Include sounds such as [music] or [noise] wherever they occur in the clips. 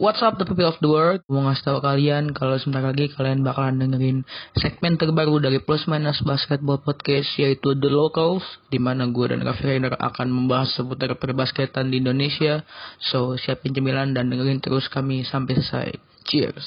What's up the people of the world? Mau ngasih tau kalian kalau sebentar lagi kalian bakalan dengerin segmen terbaru dari Plus Minus Basketball Podcast yaitu The Locals di mana gue dan Raffi Rainer akan membahas seputar perbasketan di Indonesia. So siapin cemilan dan dengerin terus kami sampai selesai. Cheers.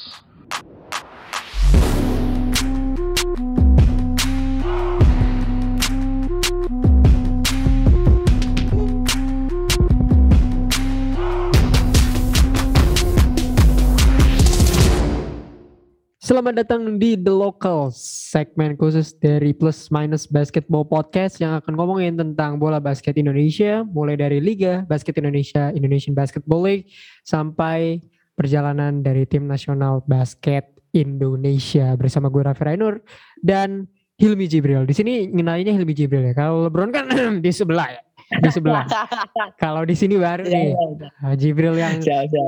Selamat datang di The Locals, segmen khusus dari Plus Minus Basketball Podcast yang akan ngomongin tentang bola basket Indonesia, mulai dari Liga Basket Indonesia, Indonesian Basketball League, sampai perjalanan dari tim nasional basket Indonesia bersama gue Raffi Rainur dan Hilmi Jibril. Di sini ngenalinya Hilmi Jibril ya. Kalau LeBron kan [clears throat] di sebelah ya, di sebelah. [laughs] Kalau di sini baru nih ah, Jibril yang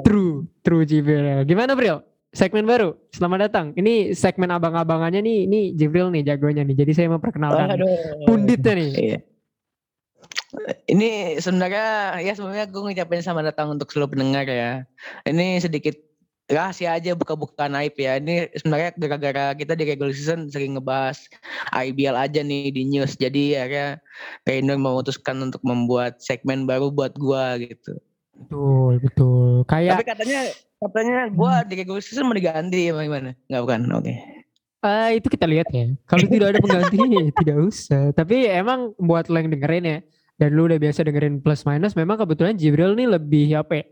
true, true Jibril. Gimana Bril? Segmen baru. Selamat datang. Ini segmen abang-abangannya nih, ini Jibril nih jagonya nih. Jadi saya mau perkenalkan punditnya nih. Iya. Ini sebenarnya ya sebenarnya gue ngucapin selamat datang untuk seluruh pendengar ya. Ini sedikit rahasia aja buka-buka naib ya. Ini sebenarnya gara-gara kita di regular season sering ngebahas IBL aja nih di news. Jadi ya Rainer memutuskan untuk membuat segmen baru buat gua gitu. Betul, betul. Kayak Tapi katanya katanya gua di regular season mau diganti apa gimana? Enggak bukan. Oke. Okay. Uh, itu kita lihat ya. Kalau [laughs] tidak ada pengganti tidak usah. Tapi emang buat lo yang dengerin ya dan lu udah biasa dengerin plus minus memang kebetulan Jibril nih lebih apa ya,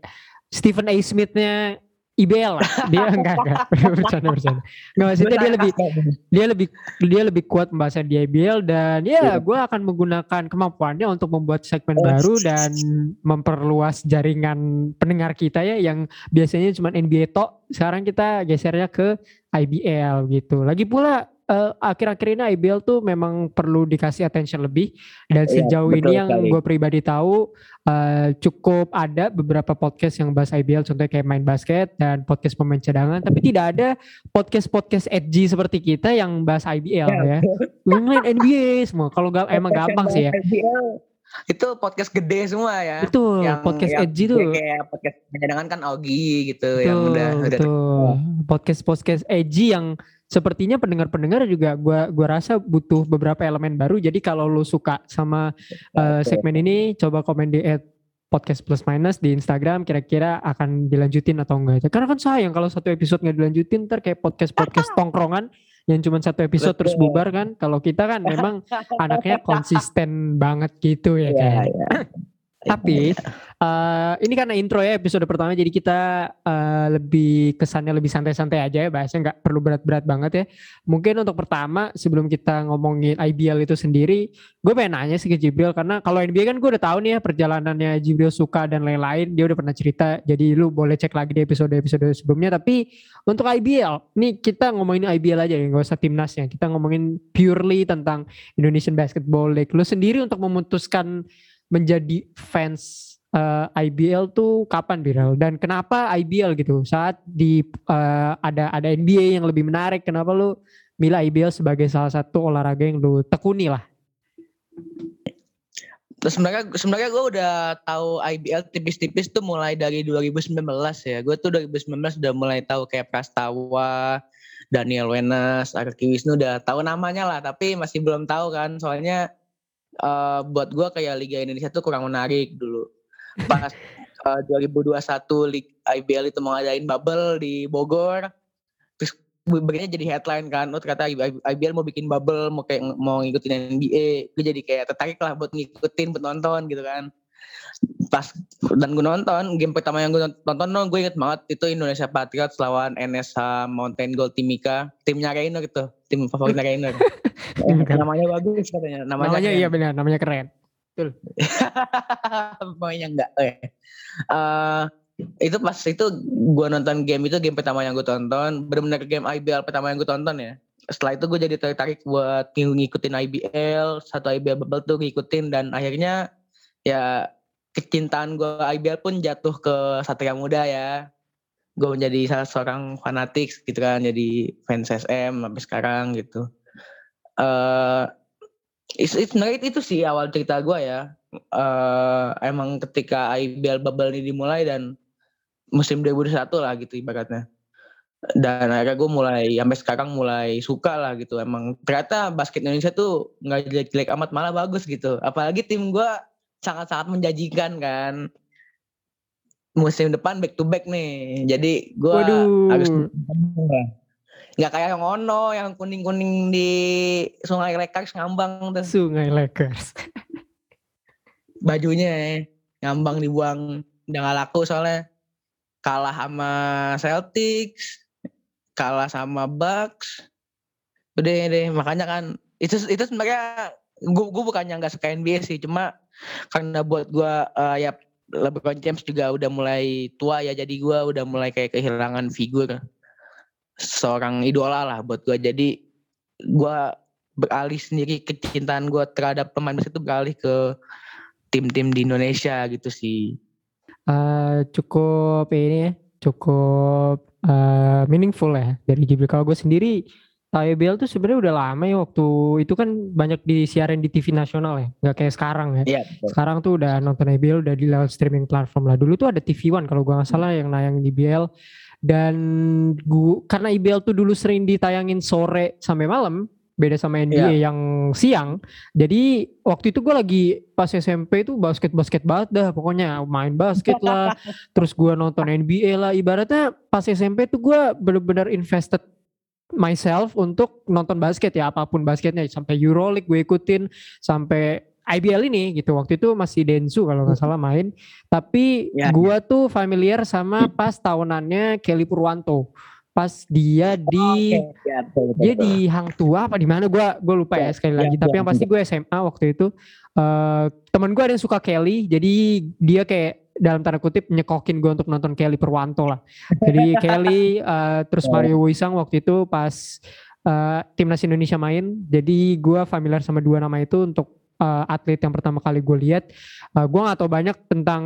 Stephen A. Smith-nya IBL lah. [laughs] Dia enggak enggak [laughs] bercanda bercanda. Enggak maksudnya dia lebih dia lebih dia lebih kuat pembahasan di IBL dan ya gue akan menggunakan kemampuannya untuk membuat segmen baru dan memperluas jaringan pendengar kita ya yang biasanya cuma NBA tok. Sekarang kita gesernya ke IBL gitu. Lagi pula uh, akhir-akhir ini IBL tuh memang perlu dikasih attention lebih. Dan iya, sejauh ya, ini yang gue pribadi tahu uh, cukup ada beberapa podcast yang bahas IBL contohnya kayak main basket dan podcast pemain cadangan. Tapi tidak ada podcast podcast edgy seperti kita yang bahas IBL ya, ya. main NBA semua. Kalau gak, emang gampang sih ya. itu podcast gede semua ya. Betul, yang, podcast yang edgy tuh. Kayak podcast cadangan kan Augie gitu betul, yang udah betul. udah podcast podcast edgy yang sepertinya pendengar-pendengar juga gua gua rasa butuh beberapa elemen baru. Jadi kalau lu suka sama uh, segmen ini coba komen di at podcast plus minus di Instagram kira-kira akan dilanjutin atau enggak. Karena kan sayang kalau satu episode nggak dilanjutin ntar kayak podcast-podcast tongkrongan yang cuma satu episode Betul. terus bubar kan. Kalau kita kan memang [laughs] anaknya konsisten banget gitu ya, ya kan. Ya. Tapi uh, ini karena intro ya episode pertama jadi kita uh, lebih kesannya lebih santai-santai aja ya bahasnya nggak perlu berat-berat banget ya. Mungkin untuk pertama sebelum kita ngomongin IBL itu sendiri, gue pengen nanya sih ke Jibril karena kalau NBA kan gue udah tahu nih ya perjalanannya Jibril suka dan lain-lain dia udah pernah cerita. Jadi lu boleh cek lagi di episode-episode sebelumnya. Tapi untuk IBL, nih kita ngomongin IBL aja ya nggak usah timnasnya. Kita ngomongin purely tentang Indonesian Basketball League. Lu sendiri untuk memutuskan menjadi fans uh, eh, IBL tuh kapan viral dan kenapa IBL gitu saat di uh, ada ada NBA yang lebih menarik kenapa lu milih IBL sebagai salah satu olahraga yang lu tekuni lah sebenarnya sebenarnya gue udah tahu IBL tipis-tipis tuh mulai dari 2019 ya. Gue tuh 2019 udah mulai tahu kayak Prastawa, Daniel Wenas, Arki Wisnu udah tahu namanya lah, tapi masih belum tahu kan. Soalnya uh, buat gue kayak Liga Indonesia tuh kurang menarik dulu. Pas uh, 2021 Liga IBL itu mau ngadain bubble di Bogor, terus begini jadi headline kan, oh ternyata IBL mau bikin bubble, mau kayak mau ngikutin NBA, gue jadi kayak tertarik lah buat ngikutin penonton gitu kan. Pas dan gue nonton game pertama yang gue nonton, no, gue inget banget itu Indonesia Patriots lawan NSH Mountain Gold Timika, timnya Rainer gitu, tim favorit Rainer. [laughs] namanya bagus katanya. Namanya, namanya iya benar, namanya keren. Betul. [laughs] Pokoknya enggak. Okay. Uh, eh, itu pas itu gue nonton game itu game pertama yang gue tonton benar-benar game IBL pertama yang gue tonton ya setelah itu gue jadi tertarik buat ngikutin IBL satu IBL bubble tuh ngikutin dan akhirnya ya kecintaan gue IBL pun jatuh ke Satria Muda ya. Gue menjadi salah seorang fanatik gitu kan jadi fans SM sampai sekarang gitu. Uh, sebenarnya itu sih awal cerita gue ya. Uh, emang ketika IBL bubble ini dimulai dan musim 2021 lah gitu ibaratnya. Dan akhirnya gue mulai sampai sekarang mulai suka lah gitu. Emang ternyata basket Indonesia tuh nggak jelek-jelek amat malah bagus gitu. Apalagi tim gue sangat-sangat menjanjikan kan. Musim depan back to back nih. Jadi gue harus nggak kayak yang ono yang kuning-kuning di Sungai Lakers ngambang tuh. Sungai Lakers. [laughs] Bajunya ngambang dibuang. Udah gak laku soalnya. Kalah sama Celtics kalah sama Bucks. Udah deh makanya kan itu itu sebenarnya gue gue bukannya nggak suka NBA sih. Cuma karena buat gue uh, ya LeBron James juga udah mulai tua ya jadi gue udah mulai kayak kehilangan figur seorang idola lah buat gue jadi gue beralih sendiri kecintaan gue terhadap pemain basket itu beralih ke tim-tim di Indonesia gitu sih. Uh, cukup ini ya cukup uh, meaningful ya. Dari Jibril. Kalau gue sendiri IBL tuh sebenarnya udah lama ya waktu itu kan banyak disiarin di TV nasional ya, nggak kayak sekarang ya. Iya. Sekarang tuh udah nonton IBL udah di lewat streaming platform lah. Dulu tuh ada TV One kalau gue nggak salah yang nayang di IBL dan gua karena IBL tuh dulu sering ditayangin sore sampai malam, beda sama NBA yeah. yang siang. Jadi waktu itu gue lagi pas SMP itu basket-basket banget dah pokoknya main basket lah. [laughs] terus gue nonton NBA lah. Ibaratnya pas SMP tuh gue bener-bener invested myself untuk nonton basket ya apa pun basketnya sampai Euroleague gue ikutin sampai IBL ini gitu. Waktu itu masih Densu kalau nggak salah main. Tapi yeah, gue yeah. tuh familiar sama pas tahunannya Kelly Purwanto. Pas dia di oh, okay. ya, betul, betul, dia di Hang Tua apa di mana? Gue gue lupa ya, ya sekali ya, lagi. Ya, tapi ya, yang pasti gue SMA waktu itu. Uh, teman gue ada yang suka Kelly jadi dia kayak dalam tanda kutip nyekokin gue untuk nonton Kelly Perwanto lah [laughs] jadi Kelly uh, terus Mario Wisang waktu itu pas uh, timnas Indonesia main jadi gue familiar sama dua nama itu untuk uh, atlet yang pertama kali gue lihat. Uh, gue gak tahu banyak tentang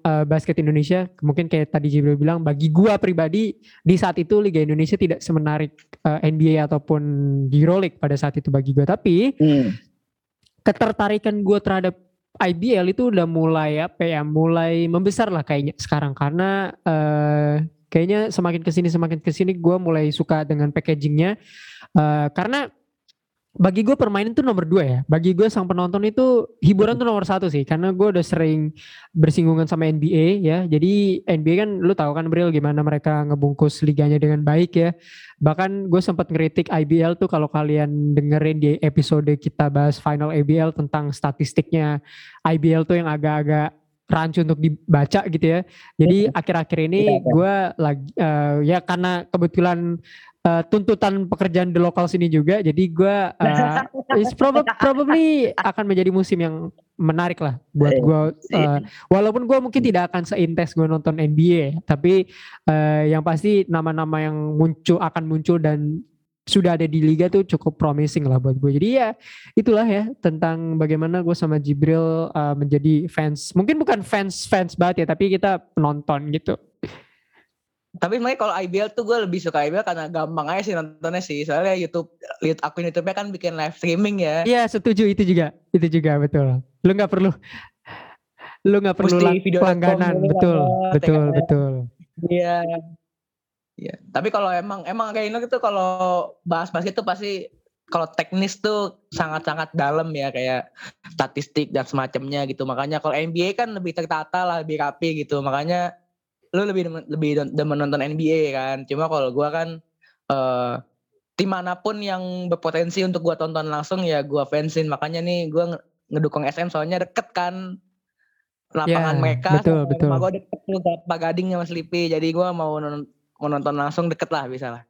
uh, basket Indonesia. Mungkin kayak tadi Jibril bilang, bagi gue pribadi di saat itu Liga Indonesia tidak semenarik uh, NBA ataupun Euroleague pada saat itu bagi gue. Tapi hmm. ketertarikan gue terhadap IBL itu udah mulai apa ya, mulai membesar lah kayaknya sekarang. Karena uh, kayaknya semakin ke sini semakin ke sini gue mulai suka dengan packagingnya. Uh, karena bagi gue permainan itu nomor dua ya. Bagi gue sang penonton itu hiburan tuh nomor satu sih. Karena gue udah sering bersinggungan sama NBA ya. Jadi NBA kan lu tahu kan Bril gimana mereka ngebungkus liganya dengan baik ya. Bahkan gue sempat ngeritik IBL tuh kalau kalian dengerin di episode kita bahas final IBL tentang statistiknya IBL tuh yang agak-agak rancu untuk dibaca gitu ya. Jadi iya. akhir-akhir ini iya, iya. gue lagi uh, ya karena kebetulan uh, tuntutan pekerjaan di lokal sini juga. Jadi gue uh, probably, [laughs] probably akan menjadi musim yang menarik lah buat gue. Uh, walaupun gue mungkin tidak akan seintens gue nonton NBA, tapi uh, yang pasti nama-nama yang muncul akan muncul dan sudah ada di liga tuh cukup promising lah buat gue. Jadi ya itulah ya tentang bagaimana gue sama Jibril uh, menjadi fans. Mungkin bukan fans fans banget ya, tapi kita penonton gitu. Tapi sebenarnya kalau IBL tuh gue lebih suka IBL karena gampang aja sih nontonnya sih. Soalnya YouTube, lihat akun YouTube-nya kan bikin live streaming ya. Iya setuju itu juga, itu juga betul. Lu nggak perlu, lu nggak perlu video langganan, betul, betul, betul. Iya. Iya. Tapi kalau emang emang kayak ini tuh kalau bahas basket tuh pasti kalau teknis tuh sangat-sangat dalam ya kayak statistik dan semacamnya gitu. Makanya kalau NBA kan lebih tertata lah, lebih rapi gitu. Makanya lu lebih lebih demen nonton NBA kan cuma kalau gua kan uh, tim mana pun yang berpotensi untuk gua tonton langsung ya gua fansin makanya nih gua ngedukung SM soalnya deket kan lapangan yeah, mereka betul, betul. rumah gua deket tuh Pak Gading sama Sleepy jadi gua mau nonton, mau nonton langsung deket lah bisa lah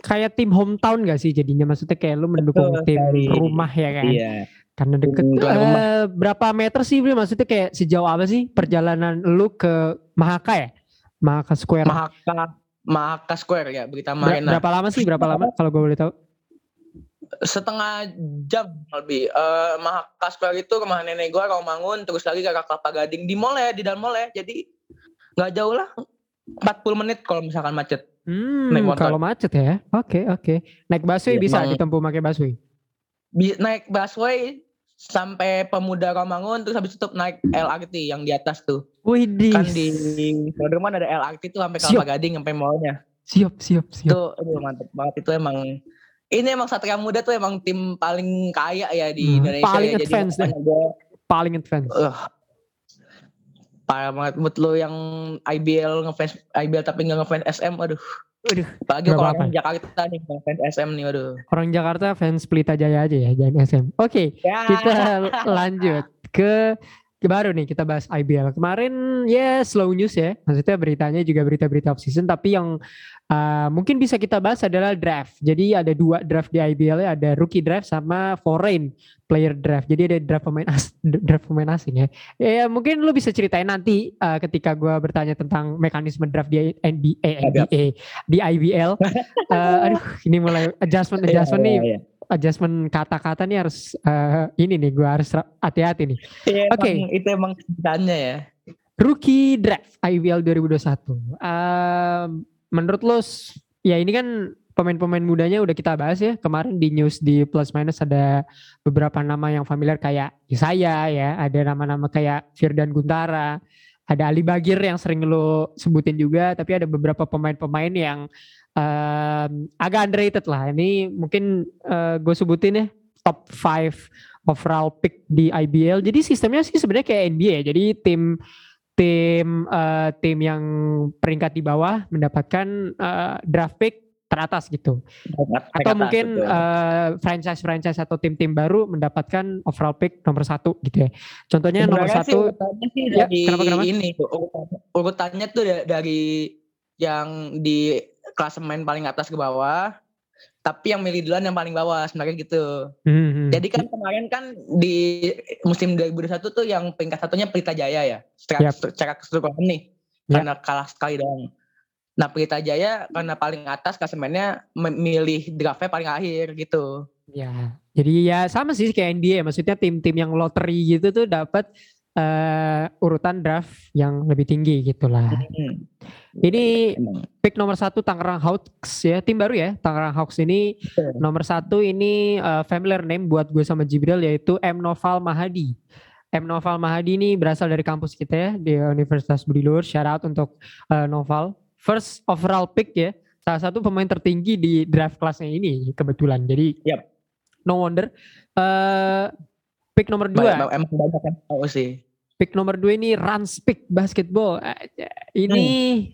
kayak tim hometown gak sih jadinya maksudnya kayak lu mendukung Betul, tim dari, rumah ya kan iya karena deket uh, berapa meter sih Bri? Maksudnya kayak sejauh apa sih perjalanan lu ke Mahaka ya? Mahaka Square. Mahaka Mahaka Square ya, Berita Marina. Ber berapa lama sih? Berapa lama kalau gue boleh tahu? Setengah jam lebih. Uh, Mahaka Square itu rumah nenek gue, Romangun, terus lagi ke Kelapa Gading di mall ya, di dalam mall ya. Jadi nggak jauh lah. 40 menit kalau misalkan macet. Hmm, kalau macet ya. Oke, okay, oke. Okay. Naik busway ya, bisa ditempuh pakai busway. Naik busway sampai pemuda Romangun terus habis itu naik LRT yang di atas tuh. Widih. Kan di Sudirman ada LRT tuh sampai Kelapa Gading sampai mallnya. Siap, siap, siap. Itu aduh, mantep banget itu emang ini emang Satria Muda tuh emang tim paling kaya ya di Hmm, Indonesia paling ya. advance deh. makanya gua, Paling advance. uh, parah banget. Buat lo yang IBL ngefans IBL tapi nggak ngefans SM aduh. Aduh, apalagi kalau orang Jakarta nih ngefans SM nih aduh Orang Jakarta fans Pelita Jaya aja ya, jangan SM. Oke, ya. kita lanjut ke baru nih kita bahas IBL. Kemarin ya slow news ya. Maksudnya beritanya juga berita-berita off season tapi yang uh, mungkin bisa kita bahas adalah draft. Jadi ada dua draft di IBL ya, ada rookie draft sama foreign player draft. Jadi ada draft pemain as, draft pemain asing ya. Ya mungkin lu bisa ceritain nanti uh, ketika gua bertanya tentang mekanisme draft di NBA, NBA di IBL. Uh, [laughs] aduh, ini mulai adjustment adjustment nih Iya, adjustment kata-kata nih harus eh, ini nih gue harus hati-hati nih. iya, Oke. emang- itu emang ceritanya ya Rookie draft IBL 2021. Ehm, menurut lo ya ini kan pemain-pemain mudanya udah kita bahas ya. Kemarin di news di plus minus ada beberapa nama yang familiar kayak saya ya, ada nama-nama kayak Firdan Guntara, ada Ali Bagir yang sering lo sebutin juga, tapi ada beberapa pemain-pemain yang em, agak underrated lah. Ini mungkin gue sebutin ya top 5 overall pick di IBL. Jadi sistemnya sih sebenarnya kayak NBA. ya. Jadi tim tim eh, tim yang peringkat di bawah mendapatkan eh, draft pick teratas gitu. Atau mungkin eh, franchise-franchise atau tim-tim baru mendapatkan overall pick nomor satu gitu ya. Contohnya nomor Sebenarnya sih satu sih Ya, dari kenapa, kenapa? ini urutannya, tuh da- dari yang di klasemen paling atas ke bawah tapi yang milih duluan yang paling bawah sebenarnya gitu. Hmm, hmm. Jadi kan kemarin kan di musim 2021 tuh yang peringkat satunya Pelita Jaya ya. Secara, Yap. secara keseluruhan nih. Yap. Karena kalah sekali doang. Nah Pelita Jaya karena paling atas klasemennya memilih draftnya paling akhir gitu. Ya, jadi ya sama sih kayak NBA, maksudnya tim-tim yang lottery gitu tuh dapat eh, urutan draft yang lebih tinggi gitulah. Hmm, Ini pick nomor satu Tangerang Hawks ya, tim baru ya. Tangerang Hawks ini Betul. nomor satu ini eh, familiar name buat gue sama Jibril yaitu M Noval Mahadi. M Noval Mahadi ini berasal dari kampus kita ya di Universitas Budi Luhur. Shout out untuk eh, Noval. First overall pick ya, salah satu pemain tertinggi di draft kelasnya ini kebetulan. Jadi Yap. no wonder. Eh pick nomor dua. Emang banyak yang tahu sih. Pick nomor dua ini Rans Pick Basketball. Eh, Ini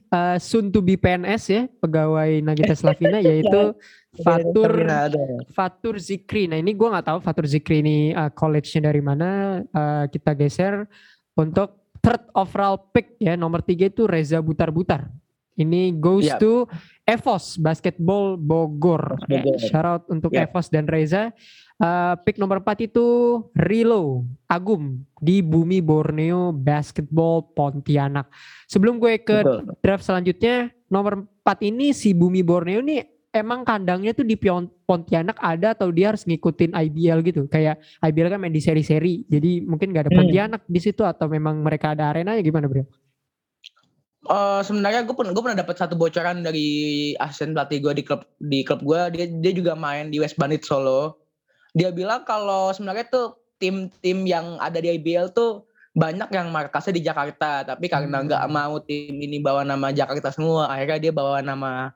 eh, soon to be PNS ya, pegawai Nagita [laughs] Slavina yaitu Fatur Termina ada. Fatur Zikri. Nah ini gue nggak tahu Fatur Zikri ini eh, college-nya dari mana. Eh, kita geser untuk third overall pick ya nomor tiga itu Reza Butar Butar. Ini goes Yap. to Evos Basketball Bogor. Bogor. Ya, shout out untuk Yap. Evos dan Reza. Eh, pick nomor 4 itu Rilo Agum di Bumi Borneo Basketball Pontianak. Sebelum gue ke Betul. draft selanjutnya nomor 4 ini si Bumi Borneo nih emang kandangnya tuh di Pontianak ada atau dia harus ngikutin IBL gitu kayak IBL kan main di seri-seri jadi mungkin gak ada Hmm. Pontianak di situ atau memang mereka ada arenanya gimana bro? Eh, sebenarnya gue pernah gue pernah dapat satu bocoran dari asisten pelatih gue di klub di klub gue dia dia juga main di West Bandit Solo dia bilang kalau sebenarnya tuh tim-tim yang ada di IBL tuh banyak yang markasnya di Jakarta tapi karena Hmm. nggak mau tim ini bawa nama Jakarta semua akhirnya dia bawa nama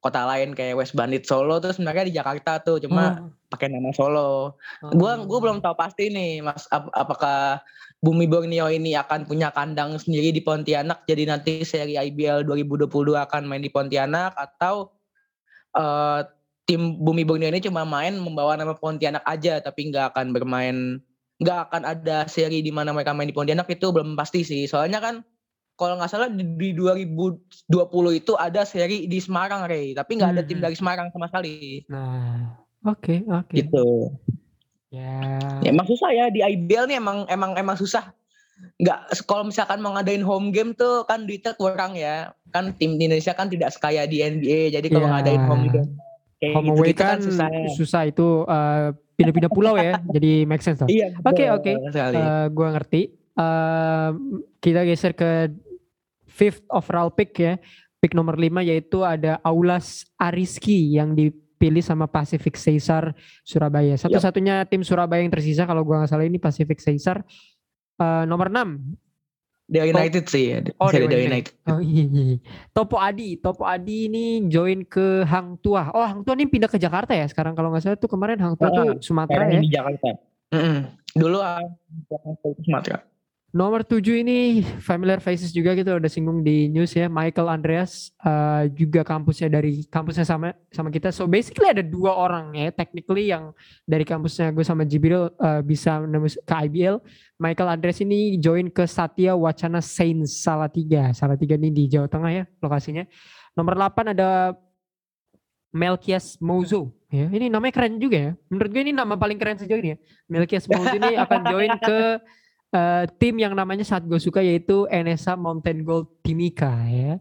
kota lain kayak West Bandit Solo tuh sebenarnya di Jakarta tuh cuma Oh. pakai nama Solo Gua gua belum tahu pasti nih Mas ap- apakah Bumi Borneo ini akan punya kandang sendiri di Pontianak jadi nanti seri IBL 2022 akan main di Pontianak atau eh, tim Bumi Borneo ini cuma main membawa nama Pontianak aja tapi nggak akan bermain nggak akan ada seri di mana mereka main di Pontianak itu belum pasti sih soalnya kan kalau nggak salah di, di 2020 itu ada seri di Semarang Rey tapi nggak ada tim Hmm. dari Semarang sama sekali Nah, oke oke. gitu Ya. Ya, emang susah ya di IBL nih emang emang emang susah. Nggak kalau misalkan mau ngadain home game tuh kan duitnya kurang ya. Kan tim di Indonesia kan tidak sekaya di NBA. Jadi kalau Ya. ngadain home game kayak Home gitu, away gitu kan kan susah. ya. susah itu eh, pindah-pindah pulau ya, [laughs] jadi make sense lah. Iya. Oke, oke. sekali. Eh, gua ngerti. Eh, kita geser ke fifth overall pick ya. Pick nomor 5 yaitu ada Aulas Ariski yang di dipilih sama Pacific Caesar Surabaya. Satu-satunya tim Surabaya yang tersisa kalau gua nggak salah ini Pacific Caesar. Uh, nomor 6 Dewa United sih ya. Oh, Dewa, Dewa United. Oh iya, iya, iya. Topo Adi, Topo Adi ini join ke Hang Tua. Oh, Hang Tua ini pindah ke Jakarta ya sekarang kalau nggak salah tuh kemarin Hang Tua oh, tuh Sumatera ya. di Jakarta. Mm -hmm. Dulu uh, Sumatera. Nomor tujuh ini familiar faces juga gitu udah singgung di news ya. Michael Andreas uh, juga kampusnya dari kampusnya sama sama kita. So basically ada dua orang ya technically yang dari kampusnya gue sama Jibril uh, bisa nembus ke IBL Michael Andreas ini join ke Satya Wacana Saints Salatiga. Salatiga ini di Jawa Tengah ya lokasinya. Nomor 8 ada Melkias Mozo ya ini namanya keren juga ya. Menurut gue ini nama paling keren sejauh ini ya. Melkias Mozo ini akan join ke [laughs] uh, tim yang namanya saat gue suka yaitu NSA Mountain Gold Timika ya.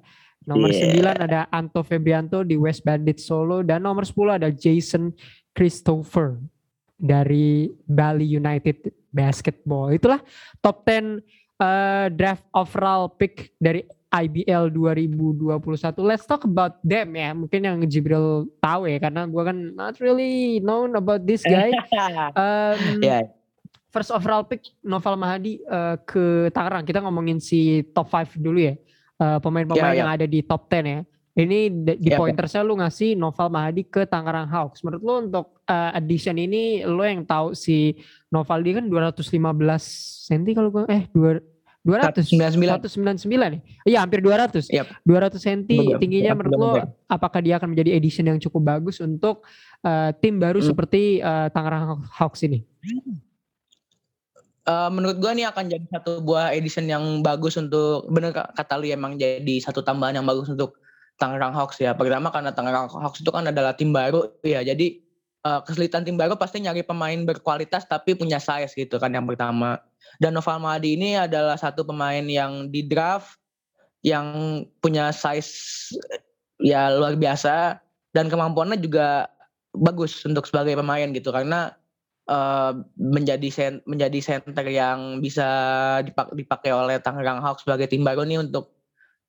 Nomor yeah. 9 ada Anto Febrianto di West Bandit Solo dan nomor 10 ada Jason Christopher dari Bali United Basketball. Itulah top 10 uh, eh, draft overall pick dari IBL 2021. Let's talk about them ya. Mungkin yang Jibril tahu ya karena gue kan not really known about this guy. [laughs] um, yeah first overall pick Noval Mahadi uh, ke Tangerang. Kita ngomongin si top 5 dulu ya. Uh, pemain-pemain yeah, yeah. yang ada di top 10 ya. Ini di yeah, pointersnya yeah. lu ngasih Noval Mahadi ke Tangerang Hawks. Menurut lu untuk uh, edition ini lu yang tahu si Noval dia kan 215 cm kalau gue eh 2 200 199 199 nih. Iya hampir 200. Yep. 200 cm tingginya menurut lo apakah dia akan menjadi edition yang cukup bagus untuk uh, tim baru hmm. seperti uh, Tangerang Hawks ini? Uh, menurut gua nih akan jadi satu buah edition yang bagus untuk bener kata lu emang jadi satu tambahan yang bagus untuk Tangerang Hawks ya. Pertama karena Tangerang Hawks itu kan adalah tim baru ya. Jadi uh, kesulitan tim baru pasti nyari pemain berkualitas tapi punya size gitu kan yang pertama. Dan Noval Mahdi ini adalah satu pemain yang di draft yang punya size ya luar biasa dan kemampuannya juga bagus untuk sebagai pemain gitu karena uh, menjadi sen, menjadi center yang bisa dipak, dipakai oleh Tangerang Hawks sebagai tim baru nih untuk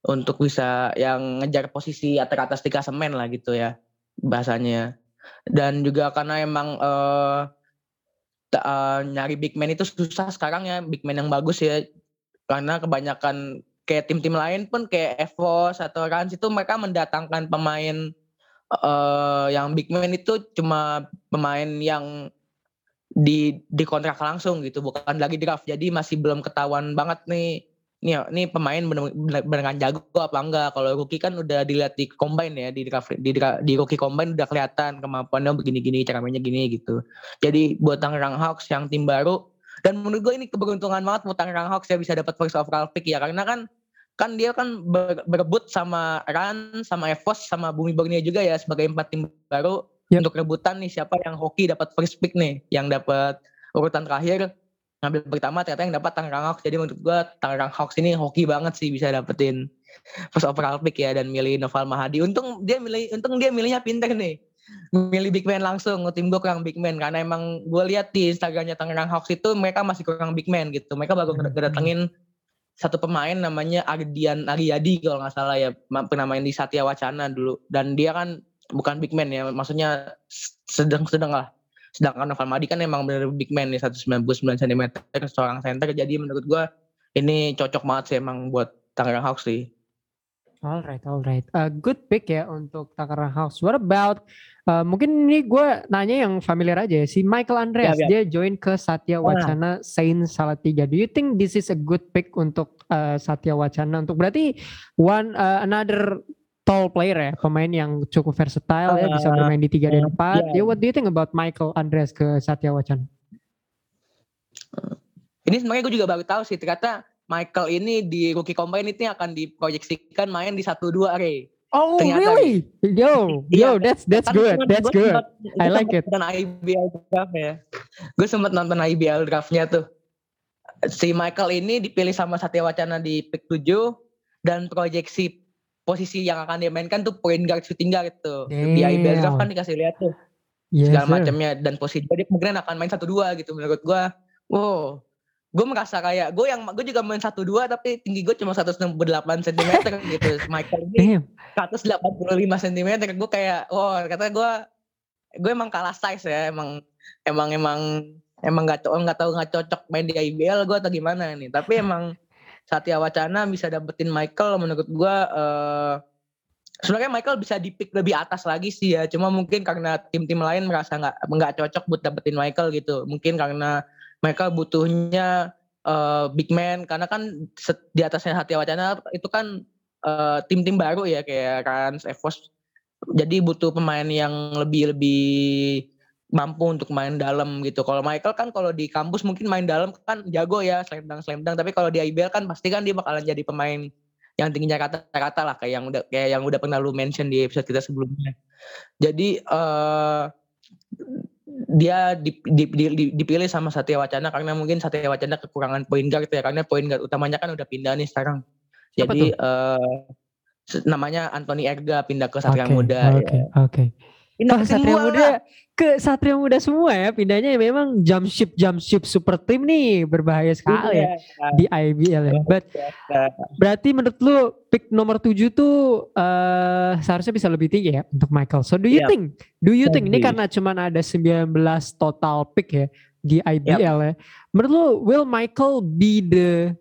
untuk bisa yang ngejar posisi atas di klasemen lah gitu ya bahasanya. Dan juga karena emang uh, uh, nyari big man itu susah sekarang ya big man yang bagus ya. Karena kebanyakan kayak tim-tim lain pun kayak Evos atau Rans itu mereka mendatangkan pemain uh, yang big man itu cuma pemain yang di di kontrak langsung gitu bukan lagi draft. Jadi masih belum ketahuan banget nih nih nih pemain beneran jago apa enggak. Kalau rookie kan udah dilihat di combine ya di draft di, di rookie combine udah kelihatan kemampuannya begini-gini cara mainnya gini gitu. Jadi buat Tangerang Hawks yang tim baru dan menurut gue ini keberuntungan banget buat Tangerang Hawks ya bisa dapat first overall pick ya. Karena kan kan dia kan berebut sama Ran sama Evos sama Bumi Borneo juga ya sebagai empat tim baru yep. untuk rebutan nih siapa yang hoki dapat first pick nih yang dapat urutan terakhir ngambil pertama ternyata yang dapat Tangerang Hawks. Jadi menurut gua Tangerang Hawks ini hoki banget sih bisa dapetin first overall pick ya dan milih Noval Mahadi. Untung dia milih untung dia milihnya pinter nih. Milih big man langsung tim gue kurang big man. Karena emang gue lihat di Instagramnya Tangerang Hawks itu mereka masih kurang big man gitu. Mereka baru hmm. kedatengin satu pemain namanya Ardian Ariadi kalau nggak salah ya pernah main di Satya Wacana dulu. Dan dia kan bukan big man ya maksudnya sedang-sedang lah sedangkan Noval Madi kan emang benar big man nih 199 cm seorang center jadi menurut gua ini cocok banget sih emang buat Tangerang Hawks sih Alright, alright. Uh, good pick ya untuk Tangerang Hawks. What about uh, mungkin ini gue nanya yang familiar aja ya. Si Michael Andreas yeah, yeah. dia join ke Satya Wacana ah. Saint Salatiga. Do you think this is a good pick untuk uh, Satya Wacana? Untuk berarti one uh, another tall player ya, pemain yang cukup versatile uh, ya, bisa bermain di tiga dan empat. Yeah. yeah, what do you think about Michael Andreas ke Satya Wacana? Ini sebenarnya gue juga baru tahu sih, ternyata Michael ini di rookie combine itu akan diproyeksikan main di satu dua Ray. Oh ternyata really? Yo, yo, iya. that's that's good, that's good. I like it. Nonton IBL draft ya. Gue sempat nonton IBL draftnya tuh. Si Michael ini dipilih sama Satya Wacana di pick 7 dan proyeksi posisi yang akan dia mainkan tuh point guard shooting guard gitu. Damn. Di IBL draft kan dikasih lihat tuh. Yes, segala macamnya dan posisi dia kemungkinan akan main satu dua gitu menurut gua. Wow. Gue merasa kayak gue yang gue juga main satu dua tapi tinggi gue cuma 168 cm [laughs] gitu. Michael ini Damn. 185 cm. Gue kayak, oh kata gue gue emang kalah size ya emang emang emang emang nggak nggak tahu nggak cocok main di IBL gue atau gimana nih tapi [laughs] emang Satya Wacana bisa dapetin Michael menurut gue uh, sebenarnya Michael bisa dipik lebih atas lagi sih ya. Cuma mungkin karena tim-tim lain merasa nggak nggak cocok buat dapetin Michael gitu. Mungkin karena Michael butuhnya uh, big man. Karena kan di atasnya Satya Wacana itu kan uh, tim-tim baru ya. Kayak Rans, Evos. Jadi butuh pemain yang lebih lebih mampu untuk main dalam gitu. Kalau Michael kan kalau di kampus mungkin main dalam kan jago ya, slam dunk slam dunk, tapi kalau di IBL kan pasti kan dia bakalan jadi pemain yang tingginya kata-kata lah kayak yang udah kayak yang udah pernah lu mention di episode kita sebelumnya. Jadi uh, dia dipilih sama Satya Wacana karena mungkin Satya Wacana kekurangan poin guard ya karena poin guard utamanya kan udah pindah nih sekarang. Jadi uh, namanya Anthony Erga pindah ke Satria okay, Muda. Oke, okay, ya. oke. Okay. Oh, ke Satria Muda ke Satria Muda semua ya pindahnya memang jump ship jump ship super team nih berbahaya sekali ya, ya di IBL ya. But, berarti menurut lu pick nomor 7 tuh uh, seharusnya bisa lebih tinggi ya untuk Michael. So do you yep. think? Do you think ini karena cuma ada 19 total pick ya di IBL yep. ya. Menurut lu will Michael be the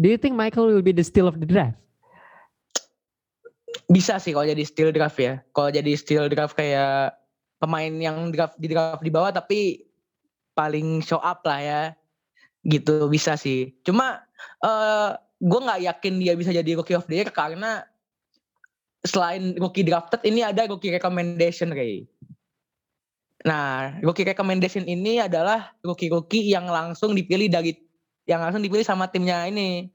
Do you think Michael will be the steal of the draft? Bisa sih kalau jadi steal draft ya. Kalau jadi steal draft kayak pemain yang draft di draft di bawah tapi paling show up lah ya. Gitu bisa sih. Cuma uh, eh, gue nggak yakin dia bisa jadi rookie of the year karena selain rookie drafted ini ada rookie recommendation kayak. Nah, rookie recommendation ini adalah rookie-rookie yang langsung dipilih dari yang langsung dipilih sama timnya ini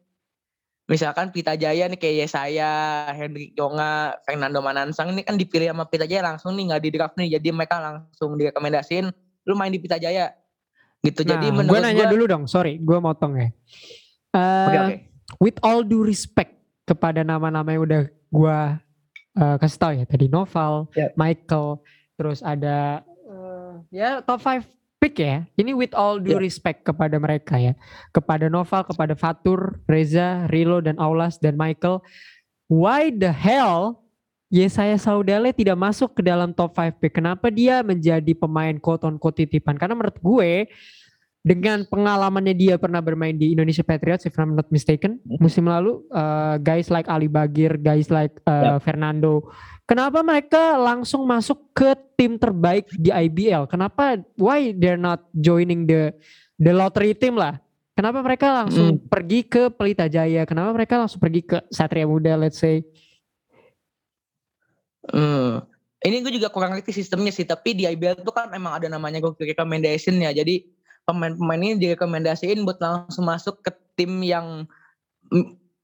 misalkan Pita Jaya nih kayak saya, Hendrik Jonga, Fernando Manansang ini kan dipilih sama Pita Jaya langsung nih nggak di draft nih, jadi mereka langsung direkomendasiin lu main di Pita Jaya. Gitu. Nah, jadi menurut gue nanya gua, dulu dong, sorry, gue motong ya. Uh, okay, okay. With all due respect kepada nama-nama yang udah gue uh, kasih tau ya tadi Noval, yeah. Michael, terus ada uh, ya top 5 pick ya. Ini with all due yeah. respect kepada mereka ya. Kepada Noval, kepada Fatur, Reza, Rilo dan Aulas dan Michael. Why the hell Yesaya Saudale tidak masuk ke dalam top 5 pick? Kenapa dia menjadi pemain quote on quote titipan? Karena menurut gue dengan pengalamannya dia pernah bermain di Indonesia Patriots if I'm not mistaken mm-hmm. musim lalu uh, guys like Ali Bagir guys like uh, yep. Fernando kenapa mereka langsung masuk ke tim terbaik di IBL kenapa why they're not joining the the lottery team lah kenapa mereka langsung mm. pergi ke Pelita Jaya kenapa mereka langsung pergi ke Satria Muda let's say mm. ini gue juga kurang ngerti sistemnya sih tapi di IBL itu kan emang ada namanya gue recommendation ya jadi pemain-pemain ini direkomendasiin buat langsung masuk ke tim yang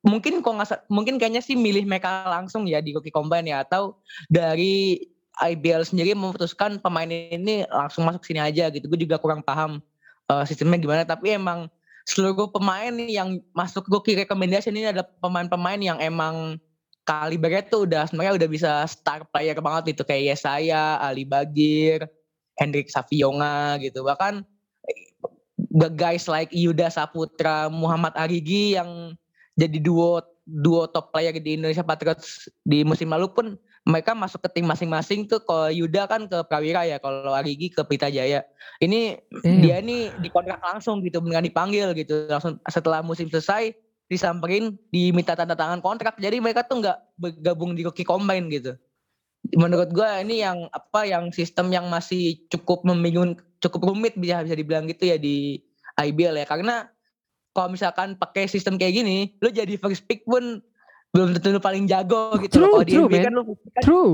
mungkin kok nggak mungkin kayaknya sih milih mereka langsung ya di Rookie Combine ya atau dari IBL sendiri memutuskan pemain ini langsung masuk sini aja gitu. Gue juga kurang paham uh, sistemnya gimana tapi emang seluruh pemain yang masuk rookie recommendation ini ada pemain-pemain yang emang kalibernya tuh udah sebenarnya udah bisa star player banget itu kayak Yesaya, Ali Bagir, Hendrik Savionga gitu. Bahkan the guys like Yuda Saputra, Muhammad Arigi yang jadi duo duo top player di Indonesia Patriots di musim lalu pun mereka masuk ke tim masing-masing tuh kalau Yuda kan ke Prawira ya kalau Arigi ke Pita Jaya ini hmm. dia ini dikontrak langsung gitu dengan dipanggil gitu. Langsung setelah musim selesai disamperin diminta tanda tangan kontrak. Jadi mereka tuh nggak bergabung di rookie combine gitu. Menurut gue ini yang apa yang sistem yang masih cukup membingungkan cukup rumit bisa bisa dibilang gitu ya di IBL ya. Karena kalau misalkan pakai sistem kayak gini lu jadi first pick pun belum tentu lu paling jago gitu true, kalau di NBA kan lu kan, true.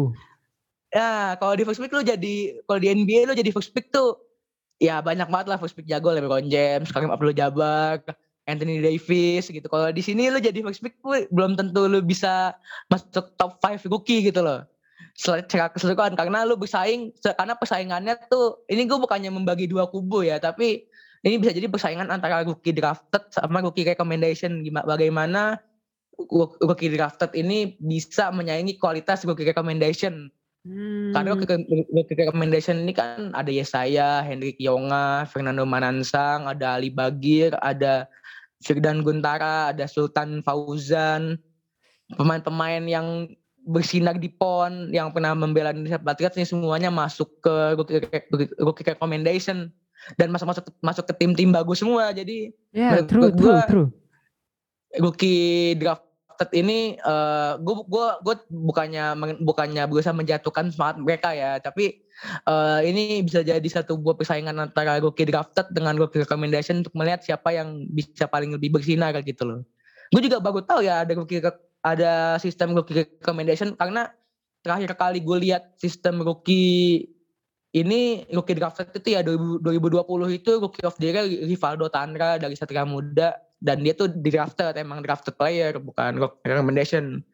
Ya kalau di first pick lu jadi kalau di NBA lu jadi first pick tuh ya banyak banget lah first pick jago. LeBron James, Karim Abdul-Jabbar, Anthony Davis gitu. Kalau di sini lu jadi first pick pun belum tentu lu bisa masuk top 5 rookie gitu loh. Secara keseluruhan. Karena lu bersaing karena persaingannya tuh ini gue bukannya membagi dua kubu ya tapi ini bisa jadi persaingan antara rookie drafted sama rookie recommendation. Gimana bagaimana rookie drafted ini bisa menyaingi kualitas rookie recommendation. Hmm. karena rookie, recommendation ini kan ada Yesaya, Hendrik Yonga, Fernando Manansang, ada Ali Bagir, ada Firdan Guntara, ada Sultan Fauzan, pemain-pemain yang bersinar di PON yang pernah membela Indonesia Patriots ini semuanya masuk ke rookie, rookie, rookie recommendation dan masuk masuk masuk ke tim-tim bagus semua. Jadi Ya, menurut true, true, gua- true. rookie drafted ini eh gue gua bukannya bukannya berusaha menjatuhkan semangat mereka ya. Tapi eh ini bisa jadi satu buah persaingan antara rookie drafted dengan rookie recommendation untuk melihat siapa yang bisa paling lebih bersinar gitu loh. Gue juga baru tahu ya ada rookie ada sistem rookie recommendation karena terakhir kali gue lihat sistem rookie ini rookie drafted itu ya 2000 2020 itu rookie of the year Rivaldo Tandra dari Satria Muda. Dan dia tuh di drafted emang drafted player bukan recommendation.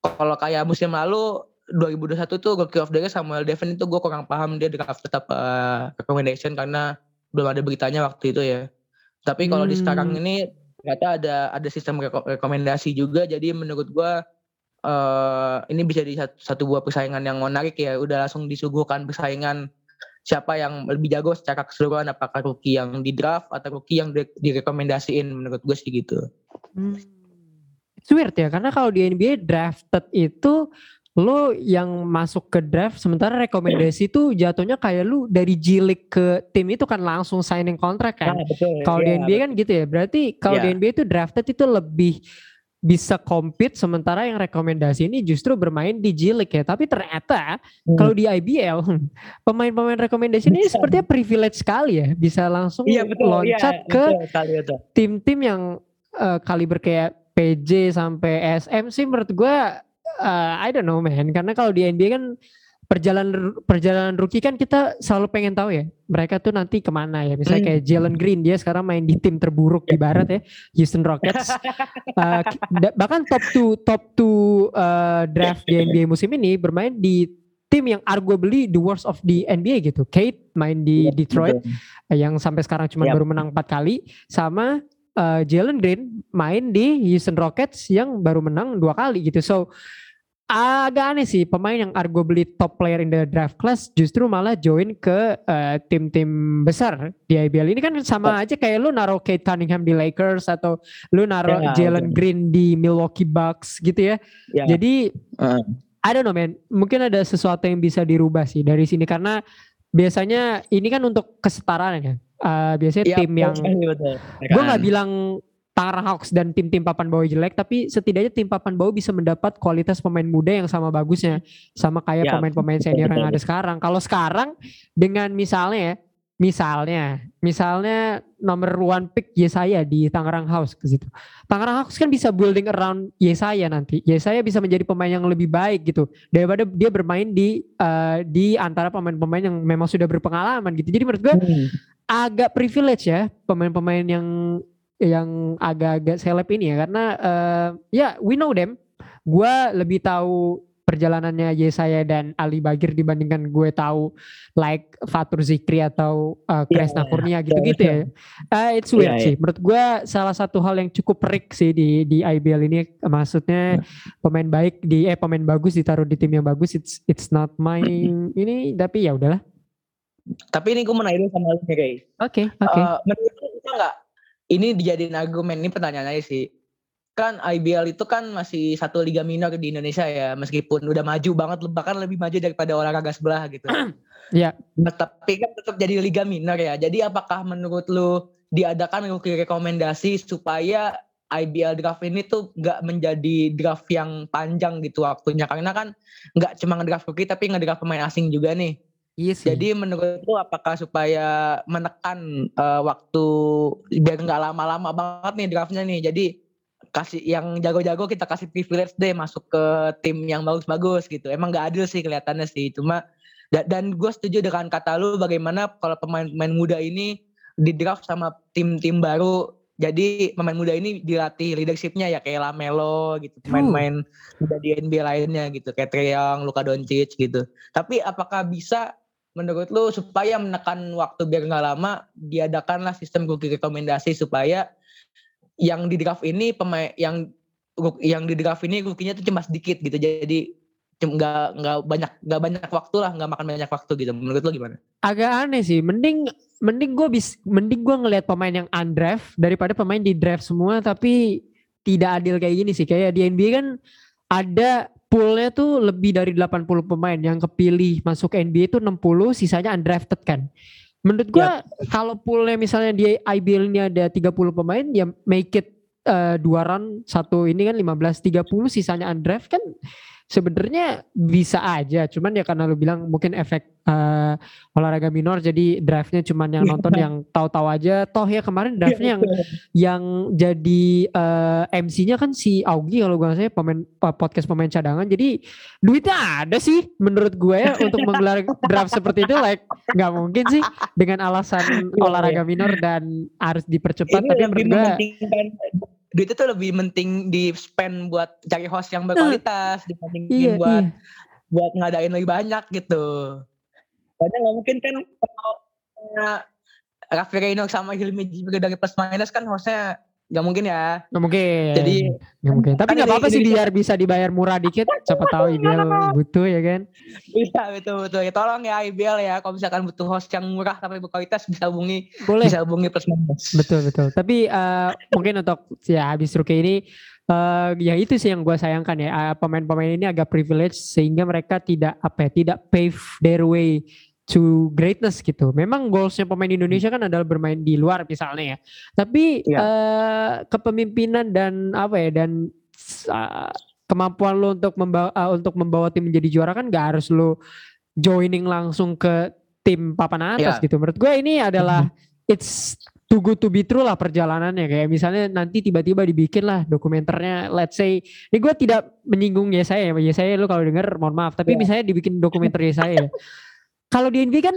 Kalau kayak musim lalu 2021 tuh rookie of the year Samuel Devin itu gue kurang paham dia drafted apa recommendation karena belum ada beritanya waktu itu ya. Tapi kalau di Hmm. sekarang ini ternyata ada ada sistem reko- rekomendasi juga. Jadi menurut gue eh ini bisa di satu, satu buah persaingan yang menarik ya udah langsung disuguhkan persaingan siapa yang lebih jago secara keseluruhan apakah rookie yang di draft atau rookie yang di, direkomendasiin menurut gue sih gitu Hmm. It's weird ya, karena kalau di NBA drafted itu lo yang masuk ke draft sementara rekomendasi itu jatuhnya kayak lu dari jilik ke tim itu kan langsung signing kontrak kan. betul Kalau di NBA kan gitu ya. Berarti kalau di Iya. NBA itu drafted itu lebih bisa compete sementara yang rekomendasi ini justru bermain di jilik ya. Tapi ternyata Hmm. kalau di IBL [laughs] pemain-pemain rekomendasi ini Bisa. sepertinya privilege sekali ya, bisa langsung iya betul iya, loncat ke sekali, betul. tim-tim yang eh, kaliber kayak PJ sampai SM sih menurut gue eh, I don't know man karena kalau di NBA kan perjalanan perjalanan rookie kan kita selalu pengen tahu ya mereka tuh nanti ke mana ya misalnya Hmm. kayak Jalen Green dia sekarang main di tim terburuk di barat ya Houston Rockets [laughs] Eh, da- bahkan top 2 top 2 eh, draft di [laughs] NBA musim ini bermain di tim yang arguably the worst of the NBA gitu Kate main di Iya, Detroit betul. yang sampai sekarang cuma Yap. baru menang empat kali sama uh, Jalen Green main di Houston Rockets yang baru menang dua kali gitu so agak aneh sih pemain yang arguably top player in the draft class justru malah join ke uh, tim-tim besar di IBL ini kan sama aja kayak lu naruh Kate Cunningham di Lakers atau lu naruh Ya, Jalen betul. Green di Milwaukee Bucks gitu ya Ya. jadi Heeh. I don't know man, mungkin ada sesuatu yang bisa dirubah sih dari sini karena biasanya ini kan untuk kesetaraan ya. Uh, biasanya Iya, tim yang. Ya gue kan? nggak bilang Tangerang Hawks dan tim-tim papan bawah jelek, tapi setidaknya tim papan bawah bisa mendapat kualitas pemain muda yang sama bagusnya, sama kayak Ya, pemain-pemain senior yang ada sekarang. Kalau sekarang dengan misalnya ya, misalnya, misalnya nomor one pick Yesaya di Tangerang Hawks ke situ. Tangerang Hawks kan bisa building around Yesaya nanti. Yesaya bisa menjadi pemain yang lebih baik gitu daripada dia bermain di eh, di antara pemain-pemain yang memang sudah berpengalaman gitu. Jadi menurut gue Hmm. agak privilege ya pemain-pemain yang yang agak-agak seleb ini ya karena eh, ya we know them. Gua lebih tahu perjalanannya Yesaya dan Ali Bagir dibandingkan gue tahu like Fatur Zikri atau uh, Kresna Iya, Kurnia gitu-gitu ya. Eh, it's weird Iya, iya. sih. Menurut gue salah satu hal yang cukup perik sih di di IBL ini maksudnya pemain baik di eh pemain bagus ditaruh di tim yang bagus it's it's not my [clears throat] ini tapi ya udahlah. Tapi ini gue mau nanya sama lu guys. Oke, oke. Eh, menurut lu bisa nggak ini dijadiin argumen ini pertanyaannya sih. Kan IBL itu kan masih satu liga minor di Indonesia ya, meskipun udah maju banget, bahkan lebih maju daripada olahraga sebelah gitu. Iya. [clears throat] Nah, tapi kan tetap jadi liga minor ya. Jadi apakah menurut lu diadakan rookie rekomendasi supaya IBL draft ini tuh nggak menjadi draft yang panjang gitu waktunya karena kan nggak cuma ngedraft rookie tapi ngedraft pemain asing juga nih. Iya sih. Jadi menurut lu apakah supaya menekan eh, waktu biar nggak lama-lama banget nih draftnya nih. Jadi kasih yang jago-jago kita kasih privilege deh masuk ke tim yang bagus-bagus gitu. Emang nggak adil sih kelihatannya sih. Cuma da- dan gue setuju dengan kata lu bagaimana kalau pemain-pemain muda ini di draft sama tim-tim baru. Jadi pemain muda ini dilatih leadershipnya ya kayak Lamelo gitu, pemain-pemain muda di NBA lainnya gitu, kayak Trae Young, Luka Doncic gitu. Tapi apakah bisa menurut lu supaya menekan waktu biar nggak lama diadakanlah sistem rookie rekomendasi supaya yang di draft ini pemain yang yang di draft ini rookie-nya tuh cuma sedikit gitu jadi nggak nggak banyak nggak banyak waktu lah nggak makan banyak waktu gitu menurut lu gimana? agak aneh sih. Mending mending gue bis mending gue ngelihat pemain yang undraft daripada pemain di draft semua tapi tidak adil kayak gini sih. Kayak di NBA kan ada poolnya tuh lebih dari 80 pemain yang kepilih masuk NBA itu 60 sisanya undrafted kan. Menurut gua kalau poolnya misalnya di IBL ini ada 30 pemain ya make it uh, dua run satu ini kan 15 30 sisanya undraft kan sebenarnya bisa aja cuman ya karena lu bilang mungkin efek uh, olahraga minor jadi draftnya cuman yang nonton yang tahu-tahu aja. Toh ya kemarin draftnya yang yang jadi uh, eh, MC-nya kan si Augie kalau gue saya pemain podcast pemain cadangan. Jadi duitnya ada sih menurut gue ya untuk menggelar draft seperti itu like nggak mungkin sih dengan alasan iya, olahraga iya. minor dan harus dipercepat. Ini tapi menurut gue duit itu lebih penting di spend buat cari host yang berkualitas dibandingin iya, buat iya. buat ngadain lebih banyak gitu. Karena nggak mungkin kan kalau Raffi Reino sama Hilmi Jibril dari plus minus kan hostnya Gak mungkin ya. Gak mungkin. Jadi gak mungkin. Tapi kan gak apa-apa sih biar bisa dibayar murah dikit. Siapa tahu IBL butuh ya kan. Bisa betul betul. Ya, tolong ya IBL ya. Kalau misalkan butuh host yang murah tapi berkualitas bisa hubungi. Boleh. Bisa hubungi plus minus. Betul betul. Tapi uh, mungkin untuk ya habis rookie ini. Uh, ya itu sih yang gue sayangkan ya uh, pemain-pemain ini agak privilege sehingga mereka tidak apa ya tidak pave their way to greatness gitu. Memang goalsnya pemain Indonesia kan adalah bermain di luar misalnya ya. Tapi ya. Uh, kepemimpinan dan apa ya dan uh, kemampuan lo untuk membawa uh, untuk membawa tim menjadi juara kan gak harus lo joining langsung ke tim papan atas ya. gitu. Menurut gue ini adalah mm-hmm. it's too good to be true lah perjalanannya kayak misalnya nanti tiba-tiba dibikin lah dokumenternya let's say ini gue tidak menyinggung ya saya ya saya lo kalau denger mohon maaf tapi yeah. misalnya dibikin dokumenter ya saya [laughs] kalau di NBA kan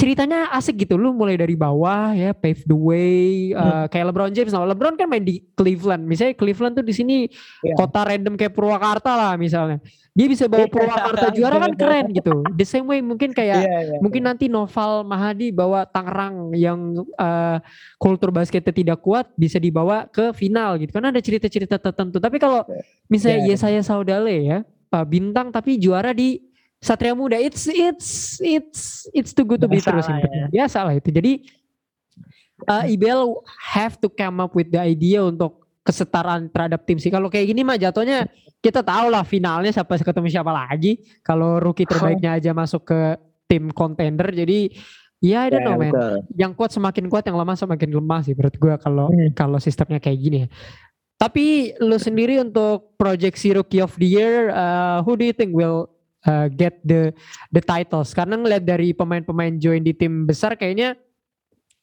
ceritanya asik gitu. Lu mulai dari bawah ya pave the way uh, kayak LeBron James. Nah LeBron kan main di Cleveland. Misalnya Cleveland tuh di sini yeah. kota random kayak Purwakarta lah misalnya. Dia bisa bawa iya. [laughs] Purwakarta juara kan keren gitu. The same way mungkin kayak yeah, yeah, mungkin yeah. nanti Noval Mahadi bawa Tangerang yang uh, kultur basketnya tidak kuat bisa dibawa ke final gitu. Kan ada cerita-cerita tertentu. Tapi kalau misalnya yeah, Yesaya Saudale ya uh, bintang tapi juara di Satria Muda it's it's it's it's too good to be true ya. biasa lah itu. Jadi uh, IBL have to come up with the idea untuk kesetaraan terhadap tim sih. Kalau kayak gini mah jatuhnya kita tahu lah finalnya siapa ketemu siapa lagi. Kalau rookie terbaiknya aja masuk ke tim contender jadi ya I don't know man. yang kuat semakin kuat yang lemah semakin lemah sih menurut gue kalau hmm. kalau sistemnya kayak gini ya. Tapi lu sendiri untuk proyeksi rookie of the year uh, who do you think will uh, get the the titles karena ngeliat dari pemain-pemain join di tim besar kayaknya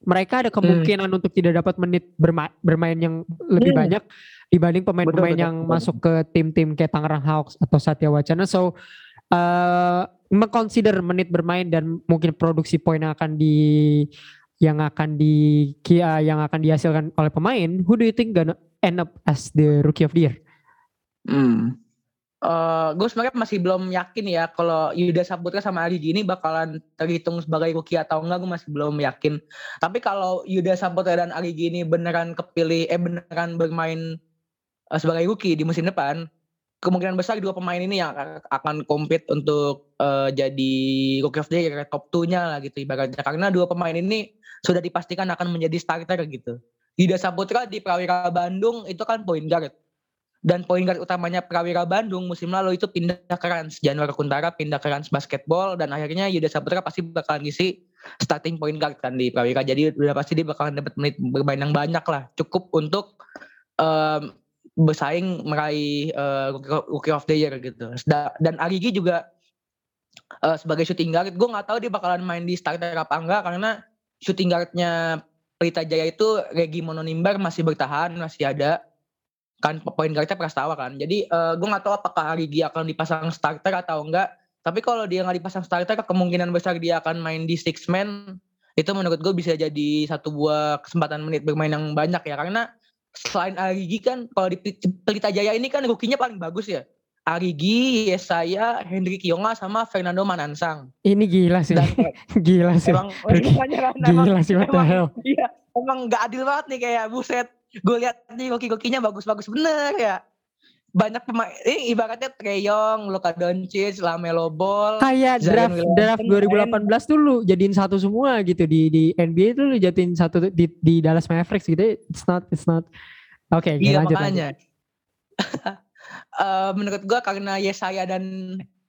mereka ada kemungkinan hmm. untuk tidak dapat menit berma bermain yang lebih hmm. banyak dibanding pemain-pemain yang betul. masuk ke tim-tim kayak Tangerang Hawks atau Satya Wacana so uh, mengconsider menit bermain dan mungkin produksi poin yang akan di yang akan di uh, yang akan dihasilkan oleh pemain who do you think gonna end up as the rookie of the year? Hmm Uh, gue sebenarnya masih belum yakin ya kalau Yuda Saputra sama Ali Gini bakalan terhitung sebagai rookie atau enggak gue masih belum yakin. Tapi kalau Yuda Saputra dan Ali Gini beneran kepilih eh beneran bermain uh, sebagai rookie di musim depan, kemungkinan besar dua pemain ini yang akan compete untuk uh, jadi rookie of the year top 2-nya lah gitu ibaratnya karena dua pemain ini sudah dipastikan akan menjadi starter gitu. Yuda Saputra di Prawira Bandung itu kan point guard dan poin guard utamanya Prawira Bandung musim lalu itu pindah ke Rans. Januari Kuntara pindah ke Rans Basketball dan akhirnya Yuda Saputra pasti bakalan ngisi starting point guard kan di Prawira. Jadi udah pasti dia bakalan dapat menit bermain yang banyak lah. Cukup untuk um, bersaing meraih uh, rookie of the year gitu. Dan Arigi juga uh, sebagai shooting guard gue nggak tahu dia bakalan main di starter apa enggak karena shooting guardnya Pelita Jaya itu Regi Mononimbar masih bertahan masih ada kan poin guardnya Prastawa kan. Jadi uh, eh, gue nggak tahu apakah Arigi akan dipasang starter atau enggak. Tapi kalau dia nggak dipasang starter, kemungkinan besar dia akan main di six man. Itu menurut gue bisa jadi satu buah kesempatan menit bermain yang banyak ya. Karena selain Arigi kan kalau di Pelita Jaya ini kan rukinya paling bagus ya. Arigi, Yesaya, Hendrik Yonga sama Fernando Manansang. Ini gila sih. Dan, [laughs] gila sih. Emang, gila sih what the hell. Iya, emang gak adil banget nih kayak buset gue lihat nih goki-gokinya bagus-bagus bener ya banyak pemain ini ibaratnya Treyong, Luka Doncic, Lamelo Ball, kayak draft draft 2018 tuh lu jadiin satu semua gitu di di NBA tuh lu jadiin satu di, di Dallas Mavericks gitu. It's not it's not. Oke, okay, iya, lanjut. Makanya. uh, [laughs] menurut gue karena Yesaya dan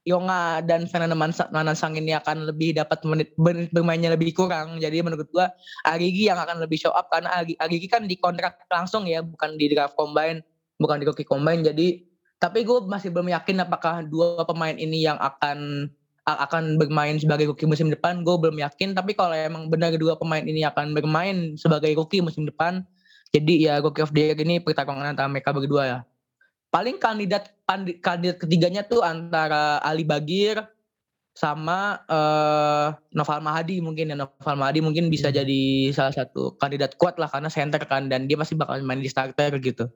Yonga dan Fernando Manansang ini akan lebih dapat menit bermainnya lebih kurang. Jadi menurut gua Arigi yang akan lebih show up karena Arigi kan dikontrak langsung ya, bukan di draft combine, bukan di rookie combine. Jadi tapi gue masih belum yakin apakah dua pemain ini yang akan akan bermain sebagai rookie musim depan. Gue belum yakin. Tapi kalau emang benar dua pemain ini akan bermain sebagai rookie musim depan, jadi ya rookie of the year ini pertarungan antara mereka berdua ya paling kandidat kandidat ketiganya tuh antara Ali Bagir sama uh, Noval Mahadi mungkin ya Noval Mahadi mungkin bisa jadi salah satu kandidat kuat lah karena center kan dan dia pasti bakal main di starter gitu.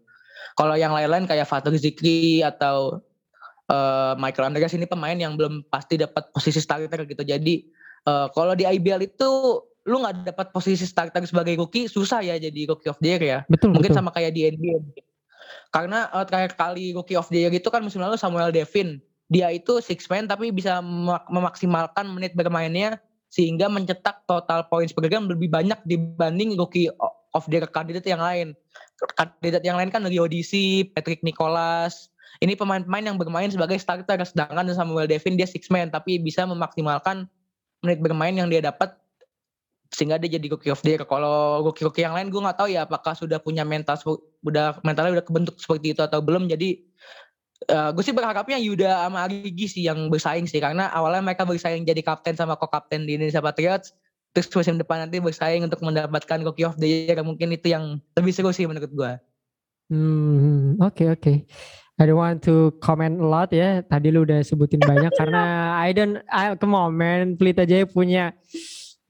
Kalau yang lain-lain kayak Fatur Zikri atau uh, Michael Andreas ini pemain yang belum pasti dapat posisi starter gitu. Jadi uh, kalau di IBL itu lu nggak dapat posisi starter sebagai rookie susah ya jadi rookie of the year ya. Betul. Mungkin betul. sama kayak di NBA. Karena uh, terakhir kali Rookie of the Year itu kan musim lalu Samuel Devin. Dia itu six man tapi bisa memaksimalkan menit bermainnya sehingga mencetak total points per game lebih banyak dibanding Rookie of the Year kandidat yang lain. Kandidat yang lain kan Rio DC, Patrick Nicholas. Ini pemain-pemain yang bermain sebagai starter sedangkan Samuel Devin dia six man tapi bisa memaksimalkan menit bermain yang dia dapat sehingga dia jadi rookie of the year. Kalau rookie-rookie yang lain gue nggak tahu ya apakah sudah punya mental udah mentalnya udah kebentuk seperti itu atau belum. Jadi uh, gue sih berharapnya Yuda sama Arigi sih yang bersaing sih karena awalnya mereka bersaing jadi kapten sama co-kapten di Indonesia Patriots. Terus musim depan nanti bersaing untuk mendapatkan rookie of the year. Mungkin itu yang lebih seru sih menurut gue. Hmm, oke okay, oke. Okay. I don't want to comment a lot ya. Tadi lu udah sebutin banyak [laughs] karena I don't I, come on man, Pelita Jaya punya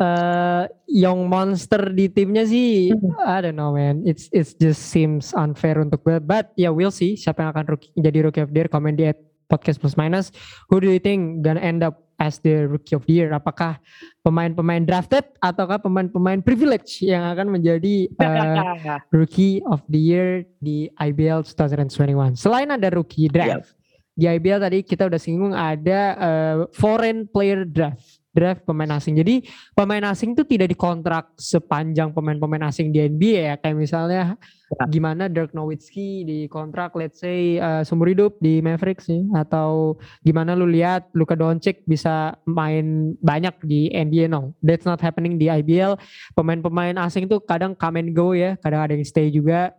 uh, young monster di timnya sih I don't know man. It's it's just seems unfair untuk gue but ya yeah, we'll see siapa yang akan rookie, jadi rookie of the year. Komen di podcast plus minus. Who do you think gonna end up as the rookie of the year? Apakah pemain-pemain drafted ataukah pemain-pemain privilege yang akan menjadi uh, [laughs] rookie of the year di IBL 2021 selain ada rookie draft yep. di IBL tadi kita udah singgung ada uh, foreign player draft draft pemain asing. Jadi pemain asing itu tidak dikontrak sepanjang pemain-pemain asing di NBA ya. Kayak misalnya ya. gimana Dirk Nowitzki dikontrak let's say uh, seumur hidup di Mavericks sih atau gimana lu lihat Luka Doncic bisa main banyak di NBA no. That's not happening di IBL. Pemain-pemain asing tuh kadang come and go ya, kadang ada yang stay juga.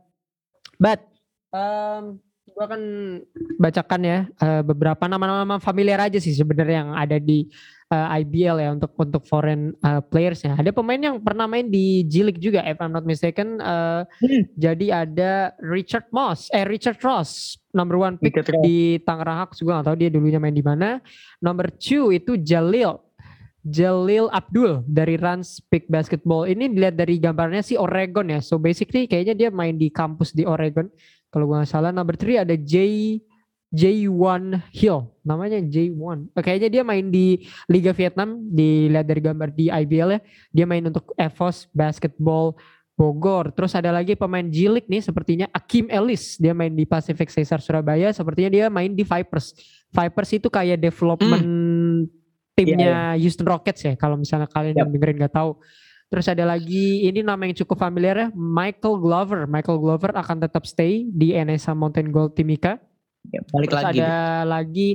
But um, gue akan bacakan ya uh, beberapa nama-nama familiar aja sih sebenarnya yang ada di uh, eh, IBL ya untuk untuk foreign uh, ya. Ada pemain yang pernah main di G League juga if I'm not mistaken. Uh, hmm. Jadi ada Richard Moss, eh Richard Ross, number one pick di Tangerang Hawks juga gak tahu dia dulunya main di mana. Number two itu Jalil. Jalil Abdul dari Rans Pick Basketball. Ini dilihat dari gambarnya sih Oregon ya. So basically kayaknya dia main di kampus di Oregon. Kalau gue gak salah. Number three ada Jay J1 Hill, namanya J1. Kayaknya dia main di Liga Vietnam, dilihat dari gambar di IBL ya. Dia main untuk EVOS Basketball Bogor. Terus ada lagi pemain Jilik nih sepertinya Akim Ellis. Dia main di Pacific Caesar Surabaya. Sepertinya dia main di Vipers. Vipers itu kayak development hmm. timnya yeah, yeah. Houston Rockets ya. Kalau misalnya kalian yep. yang dengerin gak tahu. Terus ada lagi ini nama yang cukup familiar ya, Michael Glover. Michael Glover akan tetap stay di NSA Mountain Gold Timika Ya, balik Terus lagi. ada lagi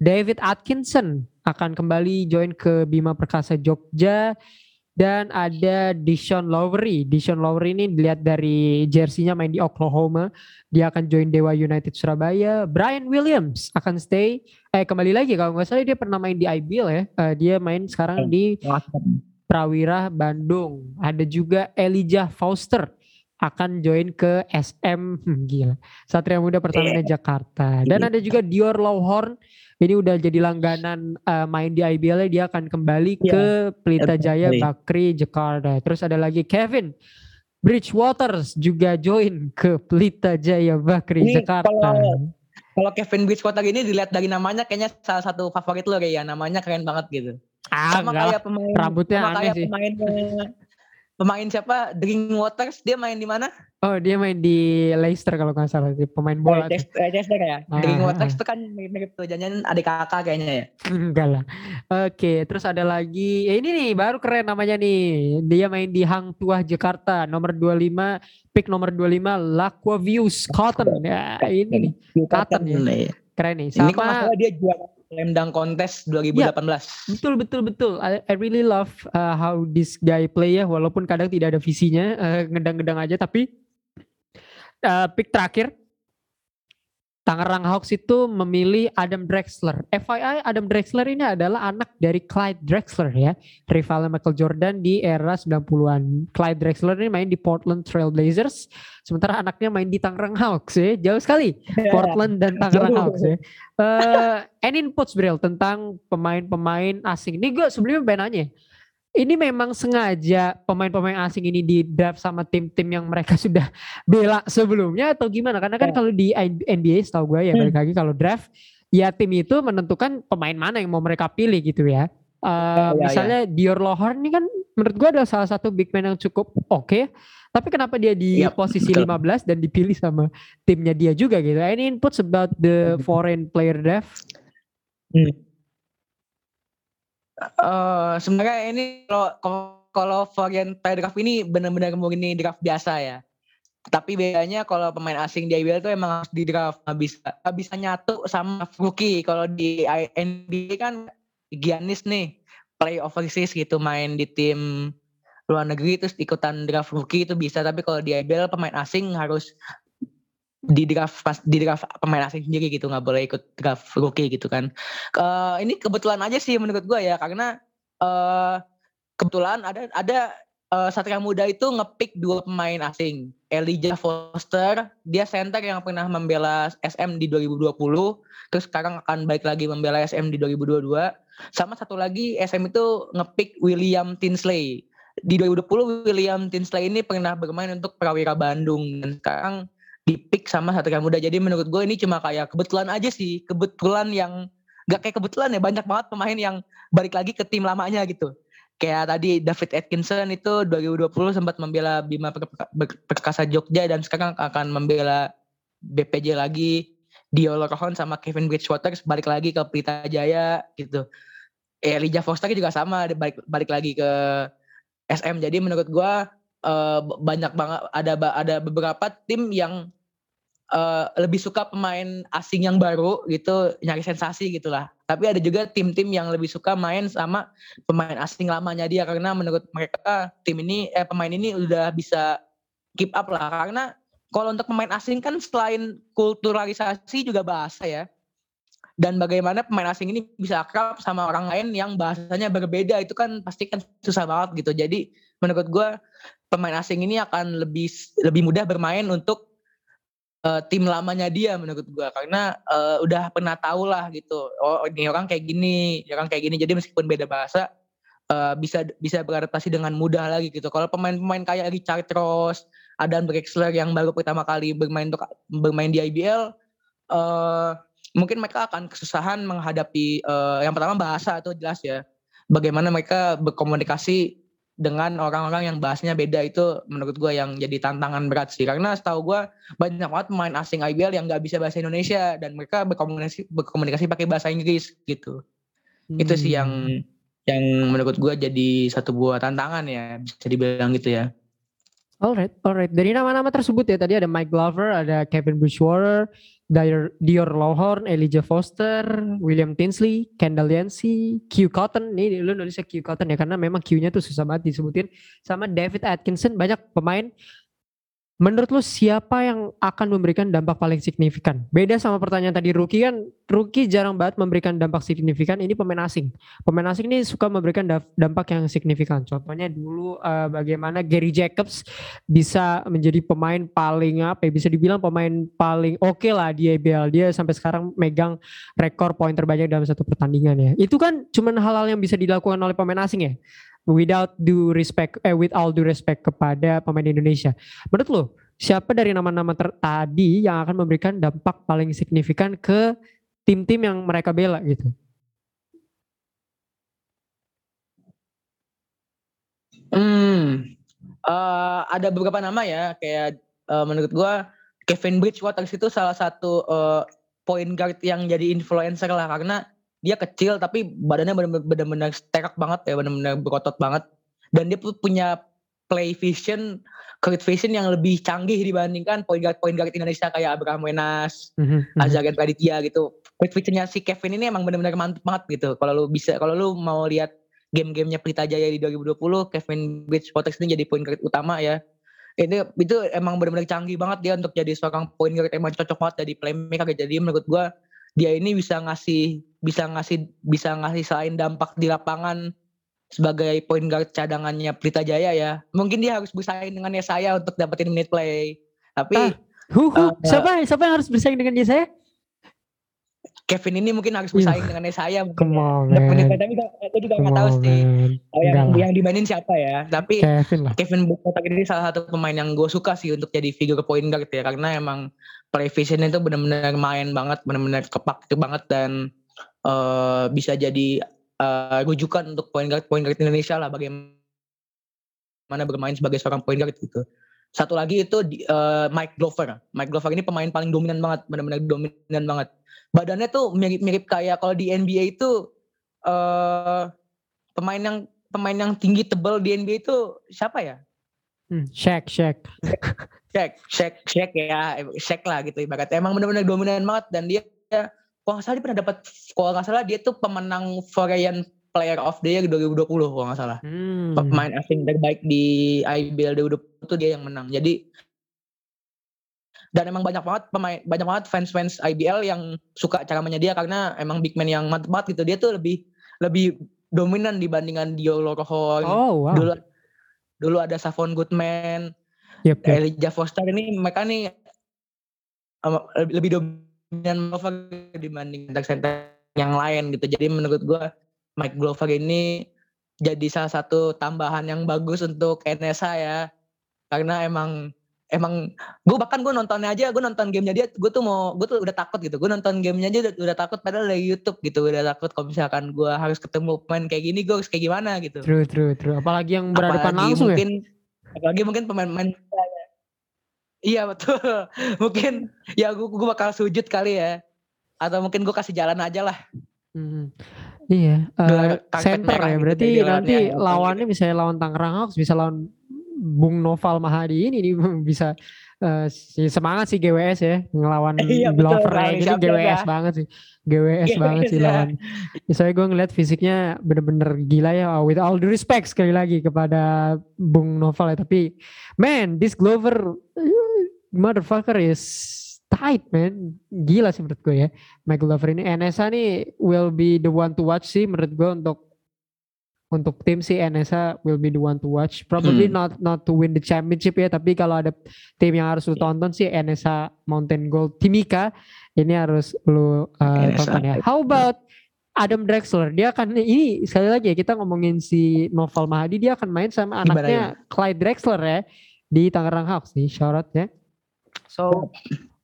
David Atkinson akan kembali join ke Bima Perkasa Jogja dan ada Dishon Lowry. Dishon Lowry ini dilihat dari jersinya main di Oklahoma. Dia akan join Dewa United Surabaya. Brian Williams akan stay. Eh kembali lagi kalau nggak salah dia pernah main di IBL ya. Uh, dia main sekarang di Prawira Bandung. Ada juga Elijah Foster akan join ke SM hmm, gila. Satria Muda Pertamina yeah. Jakarta. Dan ada juga Dior Lawhorn. Ini udah jadi langganan uh, main di IBL dia akan kembali yeah. ke Pelita Jaya Bakri Jakarta. Terus ada lagi Kevin Bridgewaters juga join ke Pelita Jaya Bakri ini Jakarta. kalau, kalau Kevin Bridgewater ini dilihat dari namanya kayaknya salah satu favorit lo kayak ya. Namanya keren banget gitu. Ah, sama kayak pemain rambutnya sama aneh kayak sih. pemain pemain siapa Drink Waters dia main di mana? Oh dia main di Leicester kalau nggak salah di pemain bola. Eh, Leicester ya. Ah, Drink ah, Waters ah. itu kan mirip tuh jangan adik kakak kayaknya ya. Enggak lah. Oke, terus ada lagi. Ya ini nih baru keren namanya nih. Dia main di Hang Tuah Jakarta, nomor 25, pick nomor 25 Laquavius Cotton. Ya, ini nih. Cotton ya. Nih. Keren nih. Ini kok Sama masalah dia juara slam dunk contest 2018. betul betul betul. I, I really love uh, how this guy play ya walaupun kadang tidak ada visinya, uh, ngedang-ngedang aja tapi uh, pick terakhir Tangerang Hawks itu memilih Adam Drexler. FYI Adam Drexler ini adalah anak dari Clyde Drexler ya. Rivalnya Michael Jordan di era 90-an. Clyde Drexler ini main di Portland Trail Blazers. Sementara anaknya main di Tangerang Hawks ya. Jauh sekali. [laughs] Portland dan Tangerang. Hawks ya. Eh, any inputs Bril tentang pemain-pemain asing. Ini gue sebelumnya pengen nanya. Ini memang sengaja pemain-pemain asing ini di draft sama tim-tim yang mereka [laughs] sudah bela sebelumnya atau gimana? Karena kan Ya. kalau di NBA setahu gue ya Hmm. balik lagi kalau draft ya tim itu menentukan pemain mana yang mau mereka pilih gitu ya. Eh, Ya, ya, misalnya Dior Lohorn ini kan menurut gue adalah salah satu big man yang cukup oke. Tapi kenapa dia di Yap, posisi betul. 15 dan dipilih sama timnya dia juga gitu? Any inputs about the foreign player draft? Eh sebenarnya ini kalau kalau- varian draft ini benar-benar murni draft biasa ya. Tapi bedanya kalau pemain asing di IBL itu emang harus di draft nggak bisa nggak bisa nyatu sama rookie. Kalau di NBA kan Giannis nih play overseas gitu main di tim luar negeri terus ikutan draft rookie itu bisa. Tapi kalau di IBL pemain asing harus di draft pas di draft pemain asing sendiri gitu nggak boleh ikut draft rookie gitu kan. Eh, ini kebetulan aja sih menurut gue ya karena eh kebetulan ada ada eh, Satria Muda itu ngepick dua pemain asing. Elijah Foster, dia center yang pernah membela SM di 2020, terus sekarang akan balik lagi membela SM di 2022. Sama satu lagi SM itu ngepick William Tinsley. Di 2020 William Tinsley ini pernah bermain untuk Prawira Bandung dan sekarang dipick sama Satria Muda. Jadi menurut gue ini cuma kayak kebetulan aja sih, kebetulan yang gak kayak kebetulan ya banyak banget pemain yang balik lagi ke tim lamanya gitu. Kayak tadi David Atkinson itu 2020 sempat membela Bima Per- Per- Perkasa Jogja dan sekarang akan membela BPJ lagi. Dio Lorohon sama Kevin Bridgewater balik lagi ke Pelita Jaya gitu. Elijah Foster juga sama balik balik lagi ke SM. Jadi menurut gua eh, banyak banget ada ada beberapa tim yang eh, lebih suka pemain asing yang baru gitu nyari sensasi gitulah. Tapi ada juga tim-tim yang lebih suka main sama pemain asing lamanya dia karena menurut mereka tim ini eh pemain ini udah bisa keep up lah karena kalau untuk pemain asing kan selain kulturalisasi juga bahasa ya. Dan bagaimana pemain asing ini bisa akrab sama orang lain yang bahasanya berbeda itu kan pasti kan susah banget gitu. Jadi menurut gua pemain asing ini akan lebih lebih mudah bermain untuk eh, tim lamanya dia menurut gua karena eh, udah pernah tahu lah gitu. Oh ini orang kayak gini, ini orang kayak gini. Jadi meskipun beda bahasa eh, bisa bisa beradaptasi dengan mudah lagi gitu. Kalau pemain-pemain kayak Richard Ross, Adam Drexler yang baru pertama kali bermain untuk bermain di IBL eh mungkin mereka akan kesusahan menghadapi eh, yang pertama bahasa itu jelas ya. Bagaimana mereka berkomunikasi dengan orang-orang yang bahasanya beda itu menurut gua yang jadi tantangan berat sih karena setahu gua banyak banget pemain asing IBL yang nggak bisa bahasa Indonesia dan mereka berkomunikasi berkomunikasi pakai bahasa Inggris gitu itu sih yang Hmm. yang menurut gua jadi satu buah tantangan ya bisa dibilang gitu ya Alright, alright. Dari nama-nama tersebut ya tadi ada Mike Glover, ada Kevin Bridgewater, Dior, Dior Lawhorn, Elijah Foster, William Tinsley, Kendall Yancey, Q Cotton. Nih lu nulisnya Q Cotton ya karena memang Q-nya tuh susah banget disebutin. Sama David Atkinson banyak pemain. Menurut lu siapa yang akan memberikan dampak paling signifikan? Beda sama pertanyaan tadi rookie kan, rookie jarang banget memberikan dampak signifikan. Ini pemain asing. Pemain asing ini suka memberikan dampak yang signifikan. Contohnya dulu eh, bagaimana Gary Jacobs bisa menjadi pemain paling apa ya, bisa dibilang pemain paling oke lah di IBL. Dia sampai sekarang megang rekor poin terbanyak dalam satu pertandingan ya. Itu kan cuman hal-hal yang bisa dilakukan oleh pemain asing ya. Without due respect, eh with all due respect kepada pemain Indonesia. Menurut lo, siapa dari nama-nama tadi yang akan memberikan dampak paling signifikan ke tim-tim yang mereka bela gitu? hmm uh, ada beberapa nama ya kayak uh, menurut gue Kevin Bridgewater itu salah satu uh, point guard yang jadi influencer lah karena dia kecil tapi badannya benar-benar sterk banget ya benar-benar berotot banget dan dia punya play vision create vision yang lebih canggih dibandingkan point guard point guard Indonesia kayak Abraham Wenas, mm-hmm. Azagan Praditya gitu. Create visionnya si Kevin ini emang benar-benar mantap banget gitu. Kalau lu bisa kalau lu mau lihat game-gamenya Pelita Jaya di 2020, Kevin Bridgewater ini jadi point guard utama ya. Ini itu emang benar-benar canggih banget dia untuk jadi seorang point guard emang cocok banget jadi playmaker. Jadi menurut gua dia ini bisa ngasih bisa ngasih bisa ngasih selain dampak di lapangan sebagai point guard cadangannya Pelita Jaya ya. Mungkin dia harus bersaing dengan saya untuk dapetin minute play. Tapi ah, hu, hu. Uh, siapa siapa yang harus bersaing dengan saya? Kevin ini mungkin harus bersaing dengan saya mungkin ya. menit tapi aku juga nggak tahu sih oh, yang yang dimainin siapa ya tapi Kevin, lah. Kevin ini salah satu pemain yang gue suka sih untuk jadi figure point guard ya karena emang play visionnya itu benar-benar main banget benar-benar kepak itu banget dan uh, bisa jadi uh, rujukan untuk point guard point guard Indonesia lah bagaimana bermain sebagai seorang point guard gitu. Satu lagi itu uh, Mike Glover. Mike Glover ini pemain paling dominan banget, benar-benar dominan banget. Badannya tuh mirip-mirip kayak kalau di NBA itu uh, pemain yang pemain yang tinggi tebal di NBA itu siapa ya? Hmm, Shaq, Shaq. Shaq, Shaq, Shaq ya, Shaq lah gitu ibaratnya. Emang benar-benar dominan banget dan dia kalau nggak salah dia pernah dapat kalau nggak salah dia tuh pemenang Korean Player of the Year 2020 kalau nggak salah. Hmm. Pemain asing terbaik di IBL 2020 itu dia yang menang. Jadi dan emang banyak banget pemain banyak banget fans-fans IBL yang suka cara mainnya dia karena emang big man yang mantep banget gitu. Dia tuh lebih lebih dominan dibandingkan Dio Lorohon. Oh, wow. Dulu dulu ada Savon Goodman, yep, yep. Elijah Foster ini mereka nih lebih dominan Glover dibanding center yang lain gitu. Jadi menurut gue Mike Glover ini jadi salah satu tambahan yang bagus untuk NSA ya. Karena emang emang gue bahkan gue nontonnya aja gue nonton gamenya dia gue tuh mau gue tuh udah takut gitu gue nonton gamenya aja udah, udah takut padahal dari YouTube gitu udah takut kalau misalkan gue harus ketemu pemain kayak gini gue harus kayak gimana gitu true true true apalagi yang berhadapan langsung ya? mungkin, ya apalagi mungkin pemain-pemain Iya betul. [laughs] mungkin ya gue, gue bakal sujud kali ya. Atau mungkin gue kasih jalan aja lah. Hmm. Iya. Uh, center ya. Gitu berarti nanti ya, lawannya gitu. misalnya lawan Tangerang Hawks, bisa lawan Bung Noval Mahadi ini, ini [laughs] bisa uh, semangat sih GWS ya ngelawan [laughs] iya, Glover gini GWS ya. banget sih. GWS GWS banget sih ya. lawan. Misalnya gue ngeliat fisiknya bener-bener gila ya. With all the respect sekali lagi kepada Bung Noval ya. Tapi man, this Glover motherfucker is tight man. Gila sih menurut gue ya. Michael Glover ini. NSA nih will be the one to watch sih menurut gue untuk untuk tim sih NSA will be the one to watch. Probably hmm. not not to win the championship ya, tapi kalau ada tim yang harus lu tonton sih NSA Mountain Gold Timika ini harus lu uh, tonton ya. How about Adam Drexler? Dia akan ini sekali lagi ya kita ngomongin si Novel Mahadi dia akan main sama anaknya Clyde Drexler ya di Tangerang Hawks nih. Shout ya. So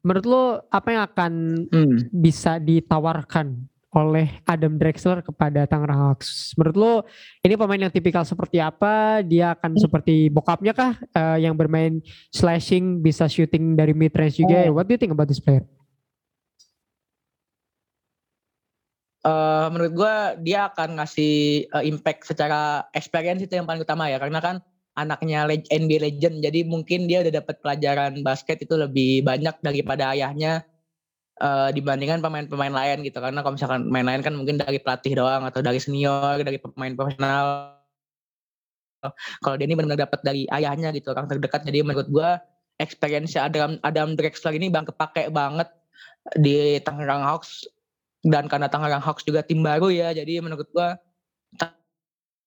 menurut lo apa yang akan hmm. bisa ditawarkan oleh Adam Drexler kepada Tangerang Hawks. Menurut lo ini pemain yang tipikal seperti apa? Dia akan hmm. seperti bokapnya kah uh, yang bermain slashing, bisa shooting dari mid range juga? Oh. What do you think about this player? Uh, menurut gue dia akan ngasih uh, impact secara experience itu yang paling utama ya karena kan anaknya NBA legend jadi mungkin dia udah dapat pelajaran basket itu lebih banyak daripada ayahnya uh, dibandingkan pemain-pemain lain gitu. Karena kalau misalkan main lain kan mungkin dari pelatih doang atau dari senior dari pemain profesional. Kalau dia ini benar-benar dapat dari ayahnya gitu orang terdekat. Jadi menurut gue experience Adam Adam Drexler ini bang kepake banget di Tangerang Hawks. Dan karena Tangerang Hawks juga tim baru ya jadi menurut gue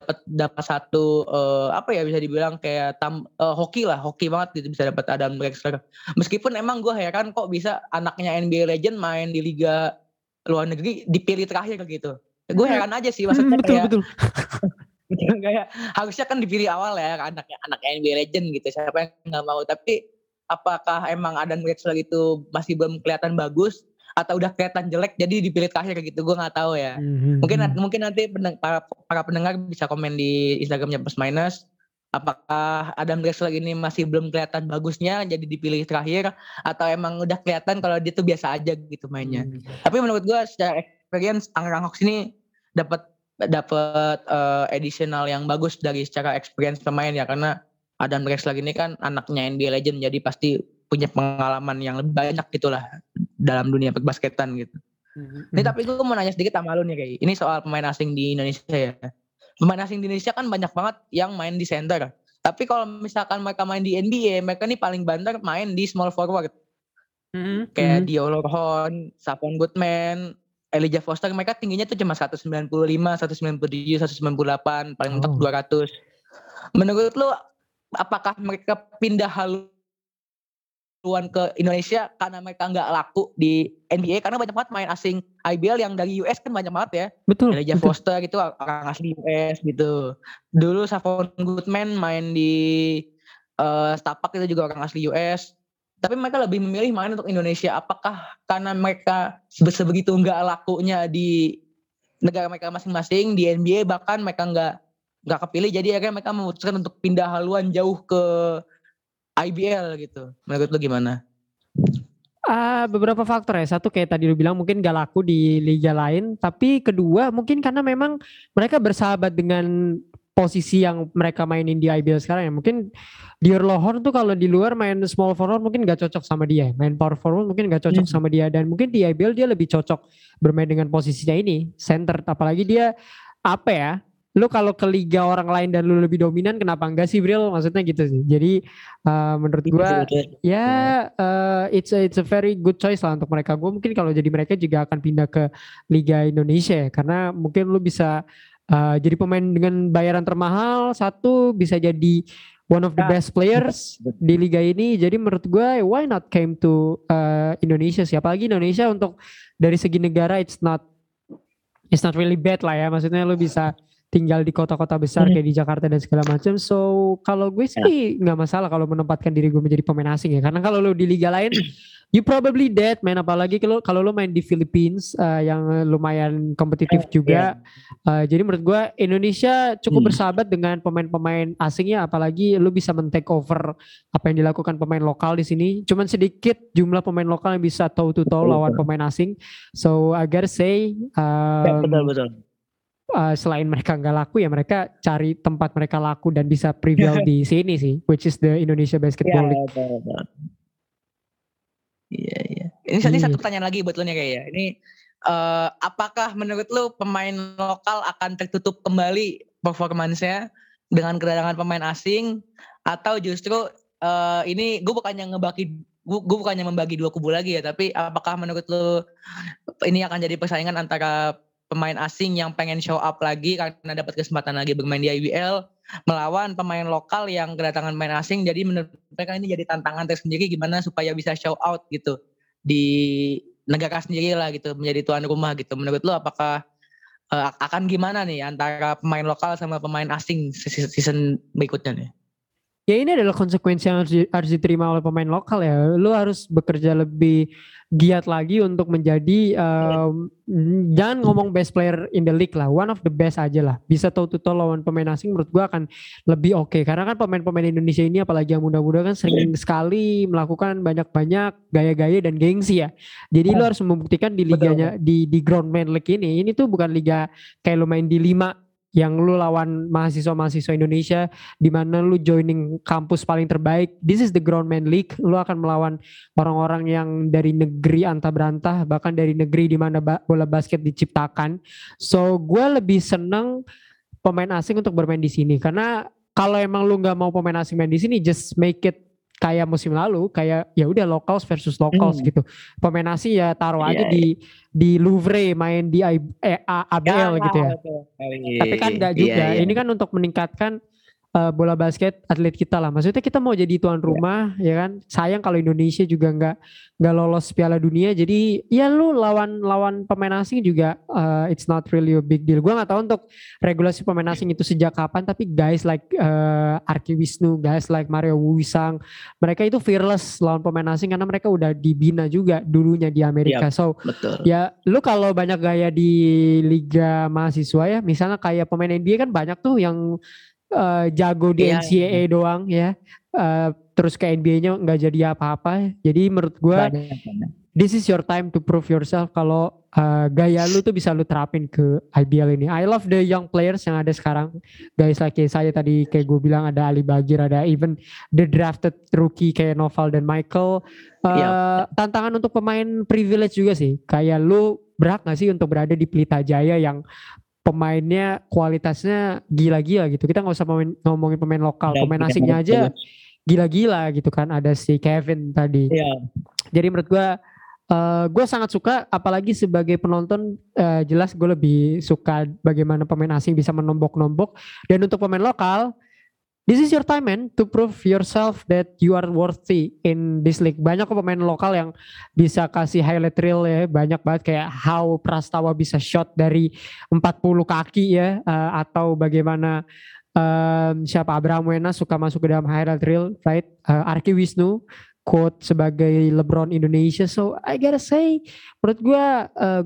dapat dapat satu uh, apa ya bisa dibilang kayak tam uh, hoki lah hoki banget gitu bisa dapat Adam Drexler meskipun emang gue heran kok bisa anaknya NBA legend main di liga luar negeri dipilih terakhir gitu. Gue heran aja sih maksudnya betul, kayak betul. [laughs] kayak harusnya kan dipilih awal ya anaknya anaknya NBA legend gitu siapa yang nggak mau? Tapi apakah emang Adam Drexler itu masih belum kelihatan bagus atau udah kelihatan jelek jadi dipilih terakhir kayak gitu gue nggak tahu ya mm-hmm. mungkin mungkin nanti para, para pendengar bisa komen di Instagramnya plus minus apakah Adam Drexler ini masih belum kelihatan bagusnya jadi dipilih terakhir atau emang udah kelihatan kalau dia tuh biasa aja gitu mainnya. Hmm. Tapi menurut gue secara experience Angrang Hawks ini dapat dapat uh, additional yang bagus dari secara experience pemain ya karena Adam Drexler ini kan anaknya NBA legend jadi pasti punya pengalaman yang lebih banyak gitulah dalam dunia basketan gitu. Mm-hmm. Ini tapi gue mau nanya sedikit sama lu nih kayak ini soal pemain asing di Indonesia ya. Pemain asing di Indonesia kan banyak banget yang main di center. Tapi kalau misalkan mereka main di NBA, mereka nih paling banter main di small forward. Mm-hmm. Kayak mm-hmm. Dio Lorhon, Savon Goodman, Elijah Foster, mereka tingginya tuh cuma 195, 197, 198, paling mentok oh. 200. Menurut lu apakah mereka pindah haluan ke Indonesia karena mereka nggak laku di NBA karena banyak banget main asing IBL yang dari US kan banyak banget ya. Betul. Elijah betul. Foster gitu orang asli US gitu. Dulu Savon Goodman main di uh, Stapak itu juga orang asli US. Tapi mereka lebih memilih main untuk Indonesia. Apakah karena mereka sebegitu nggak lakunya di negara mereka masing-masing di NBA bahkan mereka nggak nggak kepilih jadi akhirnya mereka memutuskan untuk pindah haluan jauh ke IBL gitu. Menurut lu gimana? Uh, beberapa faktor ya. Satu kayak tadi lu bilang mungkin gak laku di liga lain. Tapi kedua mungkin karena memang mereka bersahabat dengan posisi yang mereka mainin di IBL sekarang ya. Mungkin Dior Lohorn tuh kalau di luar main small forward mungkin gak cocok sama dia. Main power forward mungkin gak cocok hmm. sama dia. Dan mungkin di IBL dia lebih cocok bermain dengan posisinya ini. Center. Apalagi dia apa ya lu kalau ke liga orang lain dan lu lebih dominan kenapa enggak sih Bril? Maksudnya gitu sih. Jadi uh, menurut gua ya uh, it's a, it's a very good choice lah untuk mereka. Gua mungkin kalau jadi mereka juga akan pindah ke liga Indonesia ya. Karena mungkin lu bisa uh, jadi pemain dengan bayaran termahal satu bisa jadi one of the best players di liga ini. Jadi menurut gua why not came to uh, Indonesia sih? Apalagi Indonesia untuk dari segi negara it's not it's not really bad lah ya. Maksudnya lu bisa tinggal di kota-kota besar hmm. kayak di Jakarta dan segala macam. So kalau gue sih ya. nggak yeah. masalah kalau menempatkan diri gue menjadi pemain asing ya. Karena kalau lo di liga lain, you probably dead man. Apalagi kalau kalau lo main di Philippines uh, yang lumayan kompetitif juga. Yeah. Uh, jadi menurut gue Indonesia cukup hmm. bersahabat dengan pemain-pemain asingnya. Apalagi lo bisa men-take over apa yang dilakukan pemain lokal di sini. Cuman sedikit jumlah pemain lokal yang bisa toe to toe lawan pemain asing. So I gotta say. Um, ya, betul betul uh, selain mereka nggak laku ya mereka cari tempat mereka laku dan bisa prevail [laughs] di sini sih, which is the Indonesia Basketball League. Iya iya. Ini tadi satu iya. pertanyaan lagi buat lo nih kayak ya. Ini uh, apakah menurut lo pemain lokal akan tertutup kembali performancenya dengan kedatangan pemain asing atau justru uh, ini gue bukannya ngebagi gue, gue bukannya membagi dua kubu lagi ya tapi apakah menurut lo ini akan jadi persaingan antara pemain asing yang pengen show up lagi karena dapat kesempatan lagi bermain di IBL melawan pemain lokal yang kedatangan pemain asing. Jadi menurut mereka ini jadi tantangan tersendiri gimana supaya bisa show out gitu di negara sendiri lah gitu menjadi tuan rumah gitu. Menurut lo apakah uh, akan gimana nih antara pemain lokal sama pemain asing season berikutnya nih ya ini adalah konsekuensi yang harus, diterima oleh pemain lokal ya. Lu harus bekerja lebih giat lagi untuk menjadi um, jangan ngomong best player in the league lah, one of the best aja lah. Bisa tahu tuh lawan pemain asing menurut gua akan lebih oke okay. karena kan pemain-pemain Indonesia ini apalagi yang muda-muda kan sering sekali melakukan banyak-banyak gaya-gaya dan gengsi ya. Jadi lu harus membuktikan di liganya di di Groundman League ini ini tuh bukan liga kayak lu main di lima yang lu lawan mahasiswa-mahasiswa Indonesia di mana lu joining kampus paling terbaik. This is the Groundman League. Lu akan melawan orang-orang yang dari negeri antah berantah, bahkan dari negeri di mana bola basket diciptakan. So, gue lebih seneng pemain asing untuk bermain di sini karena kalau emang lu nggak mau pemain asing main di sini, just make it kayak musim lalu kayak ya udah locals versus locals hmm. gitu. Pemain asing ya taruh yeah, aja yeah. di di Louvre main di I, eh, ABL ya, gitu ya. Betul. Tapi kan enggak iya, juga. Yeah, yeah. Ini kan untuk meningkatkan uh, bola basket atlet kita lah. Maksudnya kita mau jadi tuan iya. rumah yeah. ya kan. Sayang kalau Indonesia juga nggak nggak lolos Piala Dunia. Jadi ya lu lawan lawan pemain asing juga uh, it's not really a big deal. Gua nggak tahu untuk regulasi pemain asing itu sejak kapan. Tapi guys like uh, Arki Wisnu, guys like Mario Wisang, mereka itu fearless lawan pemain asing karena mereka udah dibina juga dulunya di Amerika. Yep, so betul. ya lu kalau banyak gaya di liga mahasiswa ya, misalnya kayak pemain NBA kan banyak tuh yang uh, jago di Iya. NCAA doang ya. Uh, terus ke NBA-nya nggak jadi apa-apa. Jadi menurut gue this is your time to prove yourself kalau uh, gaya lu tuh bisa lu terapin ke IBL ini. I love the young players yang ada sekarang. Guys like saya tadi kayak gue bilang ada Ali Bagir, ada even the drafted rookie kayak Noval dan Michael. Uh, Iya. Tantangan untuk pemain privilege juga sih. Kayak lu berhak gak sih untuk berada di Pelita Jaya yang pemainnya kualitasnya gila-gila gitu. Kita nggak usah pemain- ngomongin pemain lokal, Dan pemain kita asingnya ngomong aja gila-gila gitu kan. Ada si Kevin tadi. Iya. Jadi menurut gue, gue sangat suka, apalagi sebagai penonton, eh, jelas gue lebih suka bagaimana pemain asing bisa menombok-nombok. Dan untuk pemain lokal, this is your time man to prove yourself that you are worthy in this league. Banyak pemain lokal yang bisa kasih highlight reel ya, banyak banget kayak how Prastawa bisa shot dari 40 kaki ya, eh, atau bagaimana em, siapa Abraham Wena suka masuk ke dalam highlight reel, right? Eh, Arki Wisnu quote sebagai LeBron Indonesia. So I gotta say, menurut gue,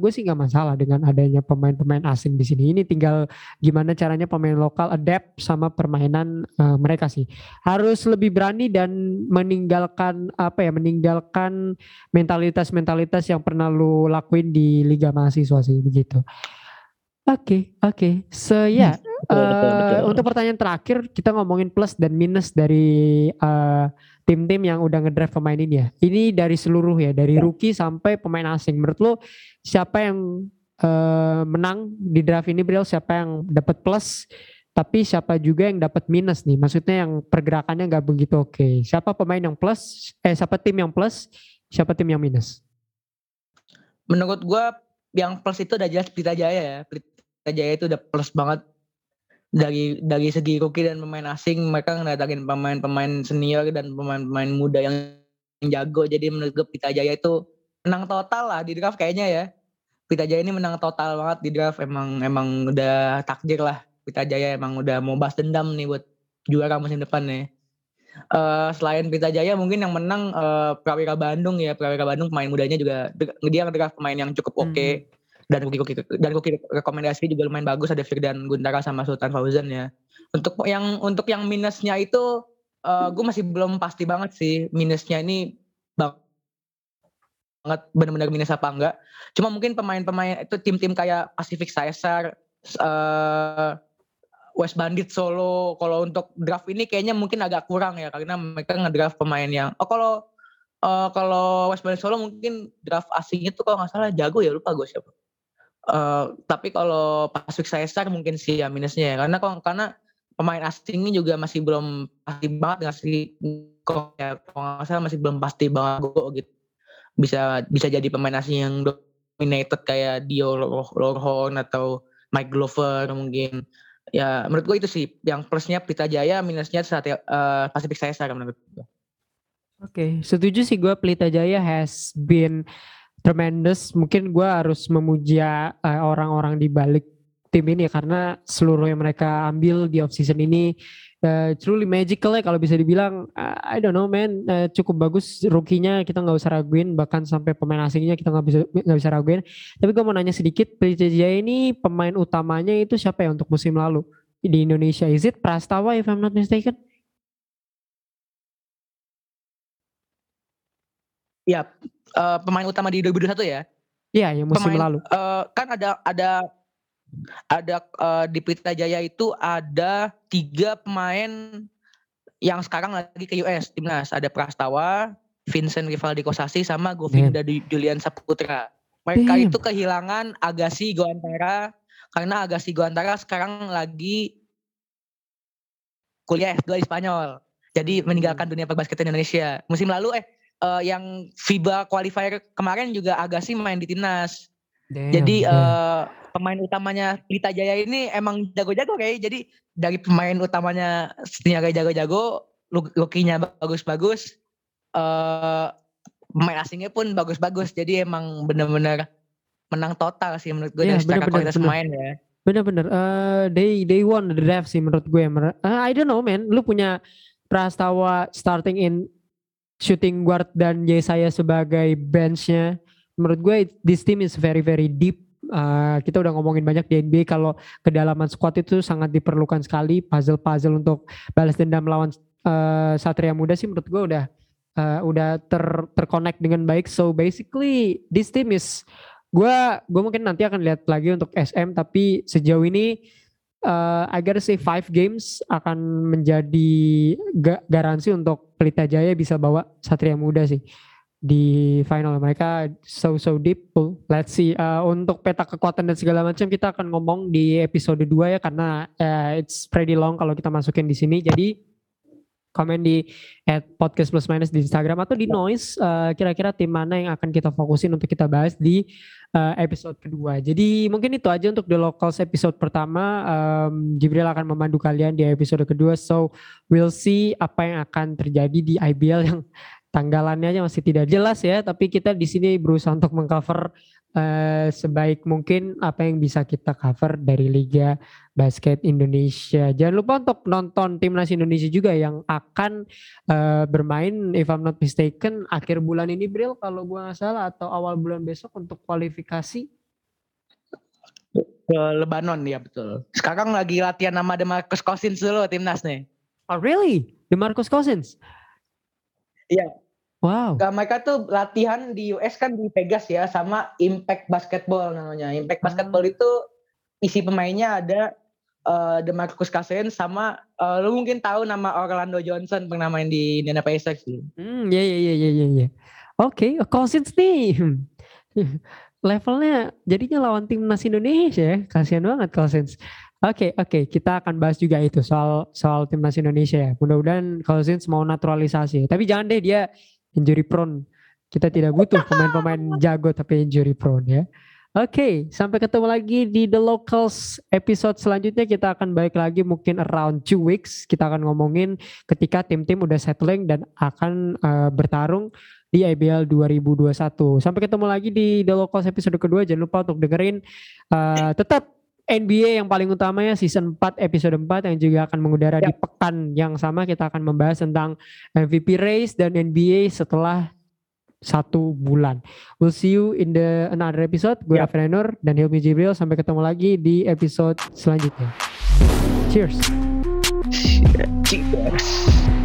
gue sih nggak masalah dengan adanya pemain-pemain asing di sini. Ini tinggal gimana caranya pemain lokal adapt sama permainan eh, mereka sih. Harus lebih berani dan meninggalkan apa ya, meninggalkan mentalitas-mentalitas yang pernah lu lakuin di liga mahasiswa sih begitu. Oke, oke. So ya, betul, eh, betul. untuk pertanyaan terakhir kita ngomongin plus dan minus dari eh, tim-tim yang udah ngedraft pemain ini ya. Ini dari seluruh ya, dari Ya. rookie sampai pemain asing. Menurut lo siapa yang eh, menang di draft ini Bril? Siapa yang dapat plus? Tapi siapa juga yang dapat minus nih? Maksudnya yang pergerakannya nggak begitu oke. Siapa pemain yang plus? Eh siapa tim yang plus? Siapa tim yang minus? Menurut gua yang plus itu udah jelas Pelita Jaya ya. Jaya itu udah plus banget dari dari segi rookie dan pemain asing mereka ngedatangin pemain-pemain senior dan pemain-pemain muda yang, jago. Jadi menurut gue Pelita Jaya itu menang total lah di draft kayaknya ya. Pelita Jaya ini menang total banget di draft. Emang emang udah takdir lah. Pelita Jaya emang udah mau balas dendam nih buat juara musim depan nih Eh, selain Pelita Jaya mungkin yang menang eh, Prawira Bandung ya. Prawira Bandung pemain mudanya juga dia ngedraft pemain yang cukup oke dan rookie rookie dan rookie rekomendasi juga lumayan bagus ada Firdan Guntara sama Sultan Fauzan ya. Untuk yang untuk yang minusnya itu gue masih belum pasti banget sih minusnya ini bang- banget benar-benar minus apa enggak. Cuma mungkin pemain-pemain itu tim-tim kayak Pacific Caesar eh, West Bandit Solo kalau untuk draft ini kayaknya mungkin agak kurang ya karena mereka ngedraft pemain yang oh kalau eh, kalau West Bandit Solo mungkin draft asingnya tuh kalau nggak salah jago ya lupa gue siapa Eh, tapi kalau Pacific Caesar mungkin sih ya minusnya ya. Karena karena pemain asing juga masih belum pasti banget ngasih kok ya. Kalau nggak masih belum pasti banget go gitu. Bisa bisa jadi pemain asing yang dominated kayak Dio Lor- Lorhon atau Mike Glover mungkin. Ya menurut gue itu sih. Yang plusnya Pelita Jaya minusnya saat eh, Pacific Caesar menurut gue Oke, setuju sih gue Pelita Jaya has been tremendous. Mungkin gue harus memuja eh, orang-orang di balik tim ini karena seluruh yang mereka ambil di off season ini eh, truly magical ya kalau bisa dibilang. eh, I don't know man, eh, cukup bagus rookie-nya kita nggak usah raguin, bahkan sampai pemain asingnya kita nggak bisa nggak bisa raguin. Tapi gue mau nanya sedikit, Jaya ini pemain utamanya itu siapa ya untuk musim lalu di Indonesia? Is it Prastawa if I'm not mistaken? Ya eh, pemain utama di 2021 ya Iya, yang musim Pemain- lalu. Eh, kan ada ada ada eh, di Pelita Jaya itu ada tiga pemain yang sekarang lagi ke US timnas ada Prastawa, Vincent Rivaldi Kosasi sama Govinda Du- Julian Saputra. Mereka Damn. itu kehilangan Agassi Goantara karena Agassi Goantara sekarang lagi kuliah S2 di Spanyol. Jadi Hmm. meninggalkan dunia perbasketan Indonesia. Musim lalu eh eh, yang FIBA qualifier kemarin juga Agassi main di timnas. Jadi Damn, damn. eh, pemain utamanya Pelita Jaya ini emang jago-jago kayak. Jadi dari pemain utamanya setinya kayak jago-jago, lu- rookie-nya bagus-bagus, eh pemain asingnya pun bagus-bagus. Jadi emang bener-bener menang total sih menurut gue Iya, dari secara bener-bener, kualitas bener. pemain ya. Bener-bener, eh they they won the draft sih menurut gue. Eh, I don't know man, lu punya Prastawa starting in shooting guard dan Yesaya sebagai benchnya. Menurut gue this team is very very deep. Uh, kita udah ngomongin banyak di NBA kalau kedalaman squad itu sangat diperlukan sekali puzzle-puzzle untuk balas dendam melawan uh, Satria Muda sih menurut gue udah uh, udah ter terconnect dengan baik. So basically this team is gue gue mungkin nanti akan lihat lagi untuk SM tapi sejauh ini uh, I gotta say five games akan menjadi ga garansi untuk Pelita Jaya bisa bawa Satria Muda sih di final. Mereka so so deep let's see. Uh, untuk peta kekuatan dan segala macam kita akan ngomong di episode 2 ya karena uh, it's pretty long kalau kita masukin di sini. Jadi komen di at podcast plus minus di Instagram atau di noise uh, kira-kira tim mana yang akan kita fokusin untuk kita bahas di uh, episode kedua. Jadi mungkin itu aja untuk the locals episode pertama. Um, Jibril akan memandu kalian di episode kedua. So we'll see apa yang akan terjadi di IBL yang tanggalannya aja masih tidak jelas ya, tapi kita di sini berusaha untuk mengcover uh, sebaik mungkin apa yang bisa kita cover dari Liga Basket Indonesia. Jangan lupa untuk nonton timnas Indonesia juga yang akan uh, bermain, if I'm not mistaken, akhir bulan ini Bril kalau gua nggak salah atau awal bulan besok untuk kualifikasi ke Lebanon ya betul. Sekarang lagi latihan nama Demarcus Cousins dulu timnas nih. Oh really? Demarcus Cousins? Iya. Wow. Gak, mereka tuh latihan di US kan di Vegas ya sama Impact Basketball namanya. Impact Basketball ah. itu isi pemainnya ada uh, DeMarcus Cousins sama uh, lu mungkin tahu nama Orlando Johnson pernah main di Indiana Pacers sih. Hmm, ya ya ya ya ya ya. Oke, Cousins nih. [laughs] Levelnya jadinya lawan timnas Indonesia ya. Kasihan banget Cousins. Oke, okay, oke, okay. kita akan bahas juga itu soal soal timnas Indonesia ya. Mudah-mudahan Cousins mau naturalisasi. Tapi jangan deh dia injury prone. Kita tidak butuh pemain-pemain [laughs] jago tapi injury prone ya. Oke, okay, sampai ketemu lagi di The Locals episode selanjutnya kita akan balik lagi mungkin around two weeks. Kita akan ngomongin ketika tim-tim udah settling dan akan uh, bertarung di IBL 2021. Sampai ketemu lagi di The Locals episode kedua. Jangan lupa untuk dengerin uh, tetap NBA yang paling utama ya season 4 episode 4 yang juga akan mengudara di pekan yang sama kita akan membahas tentang MVP race dan NBA setelah satu bulan. We'll see you in the another episode. Gue ya. Afrenur dan Hilmi Jibril. Sampai ketemu lagi di episode selanjutnya. Cheers. Cheers.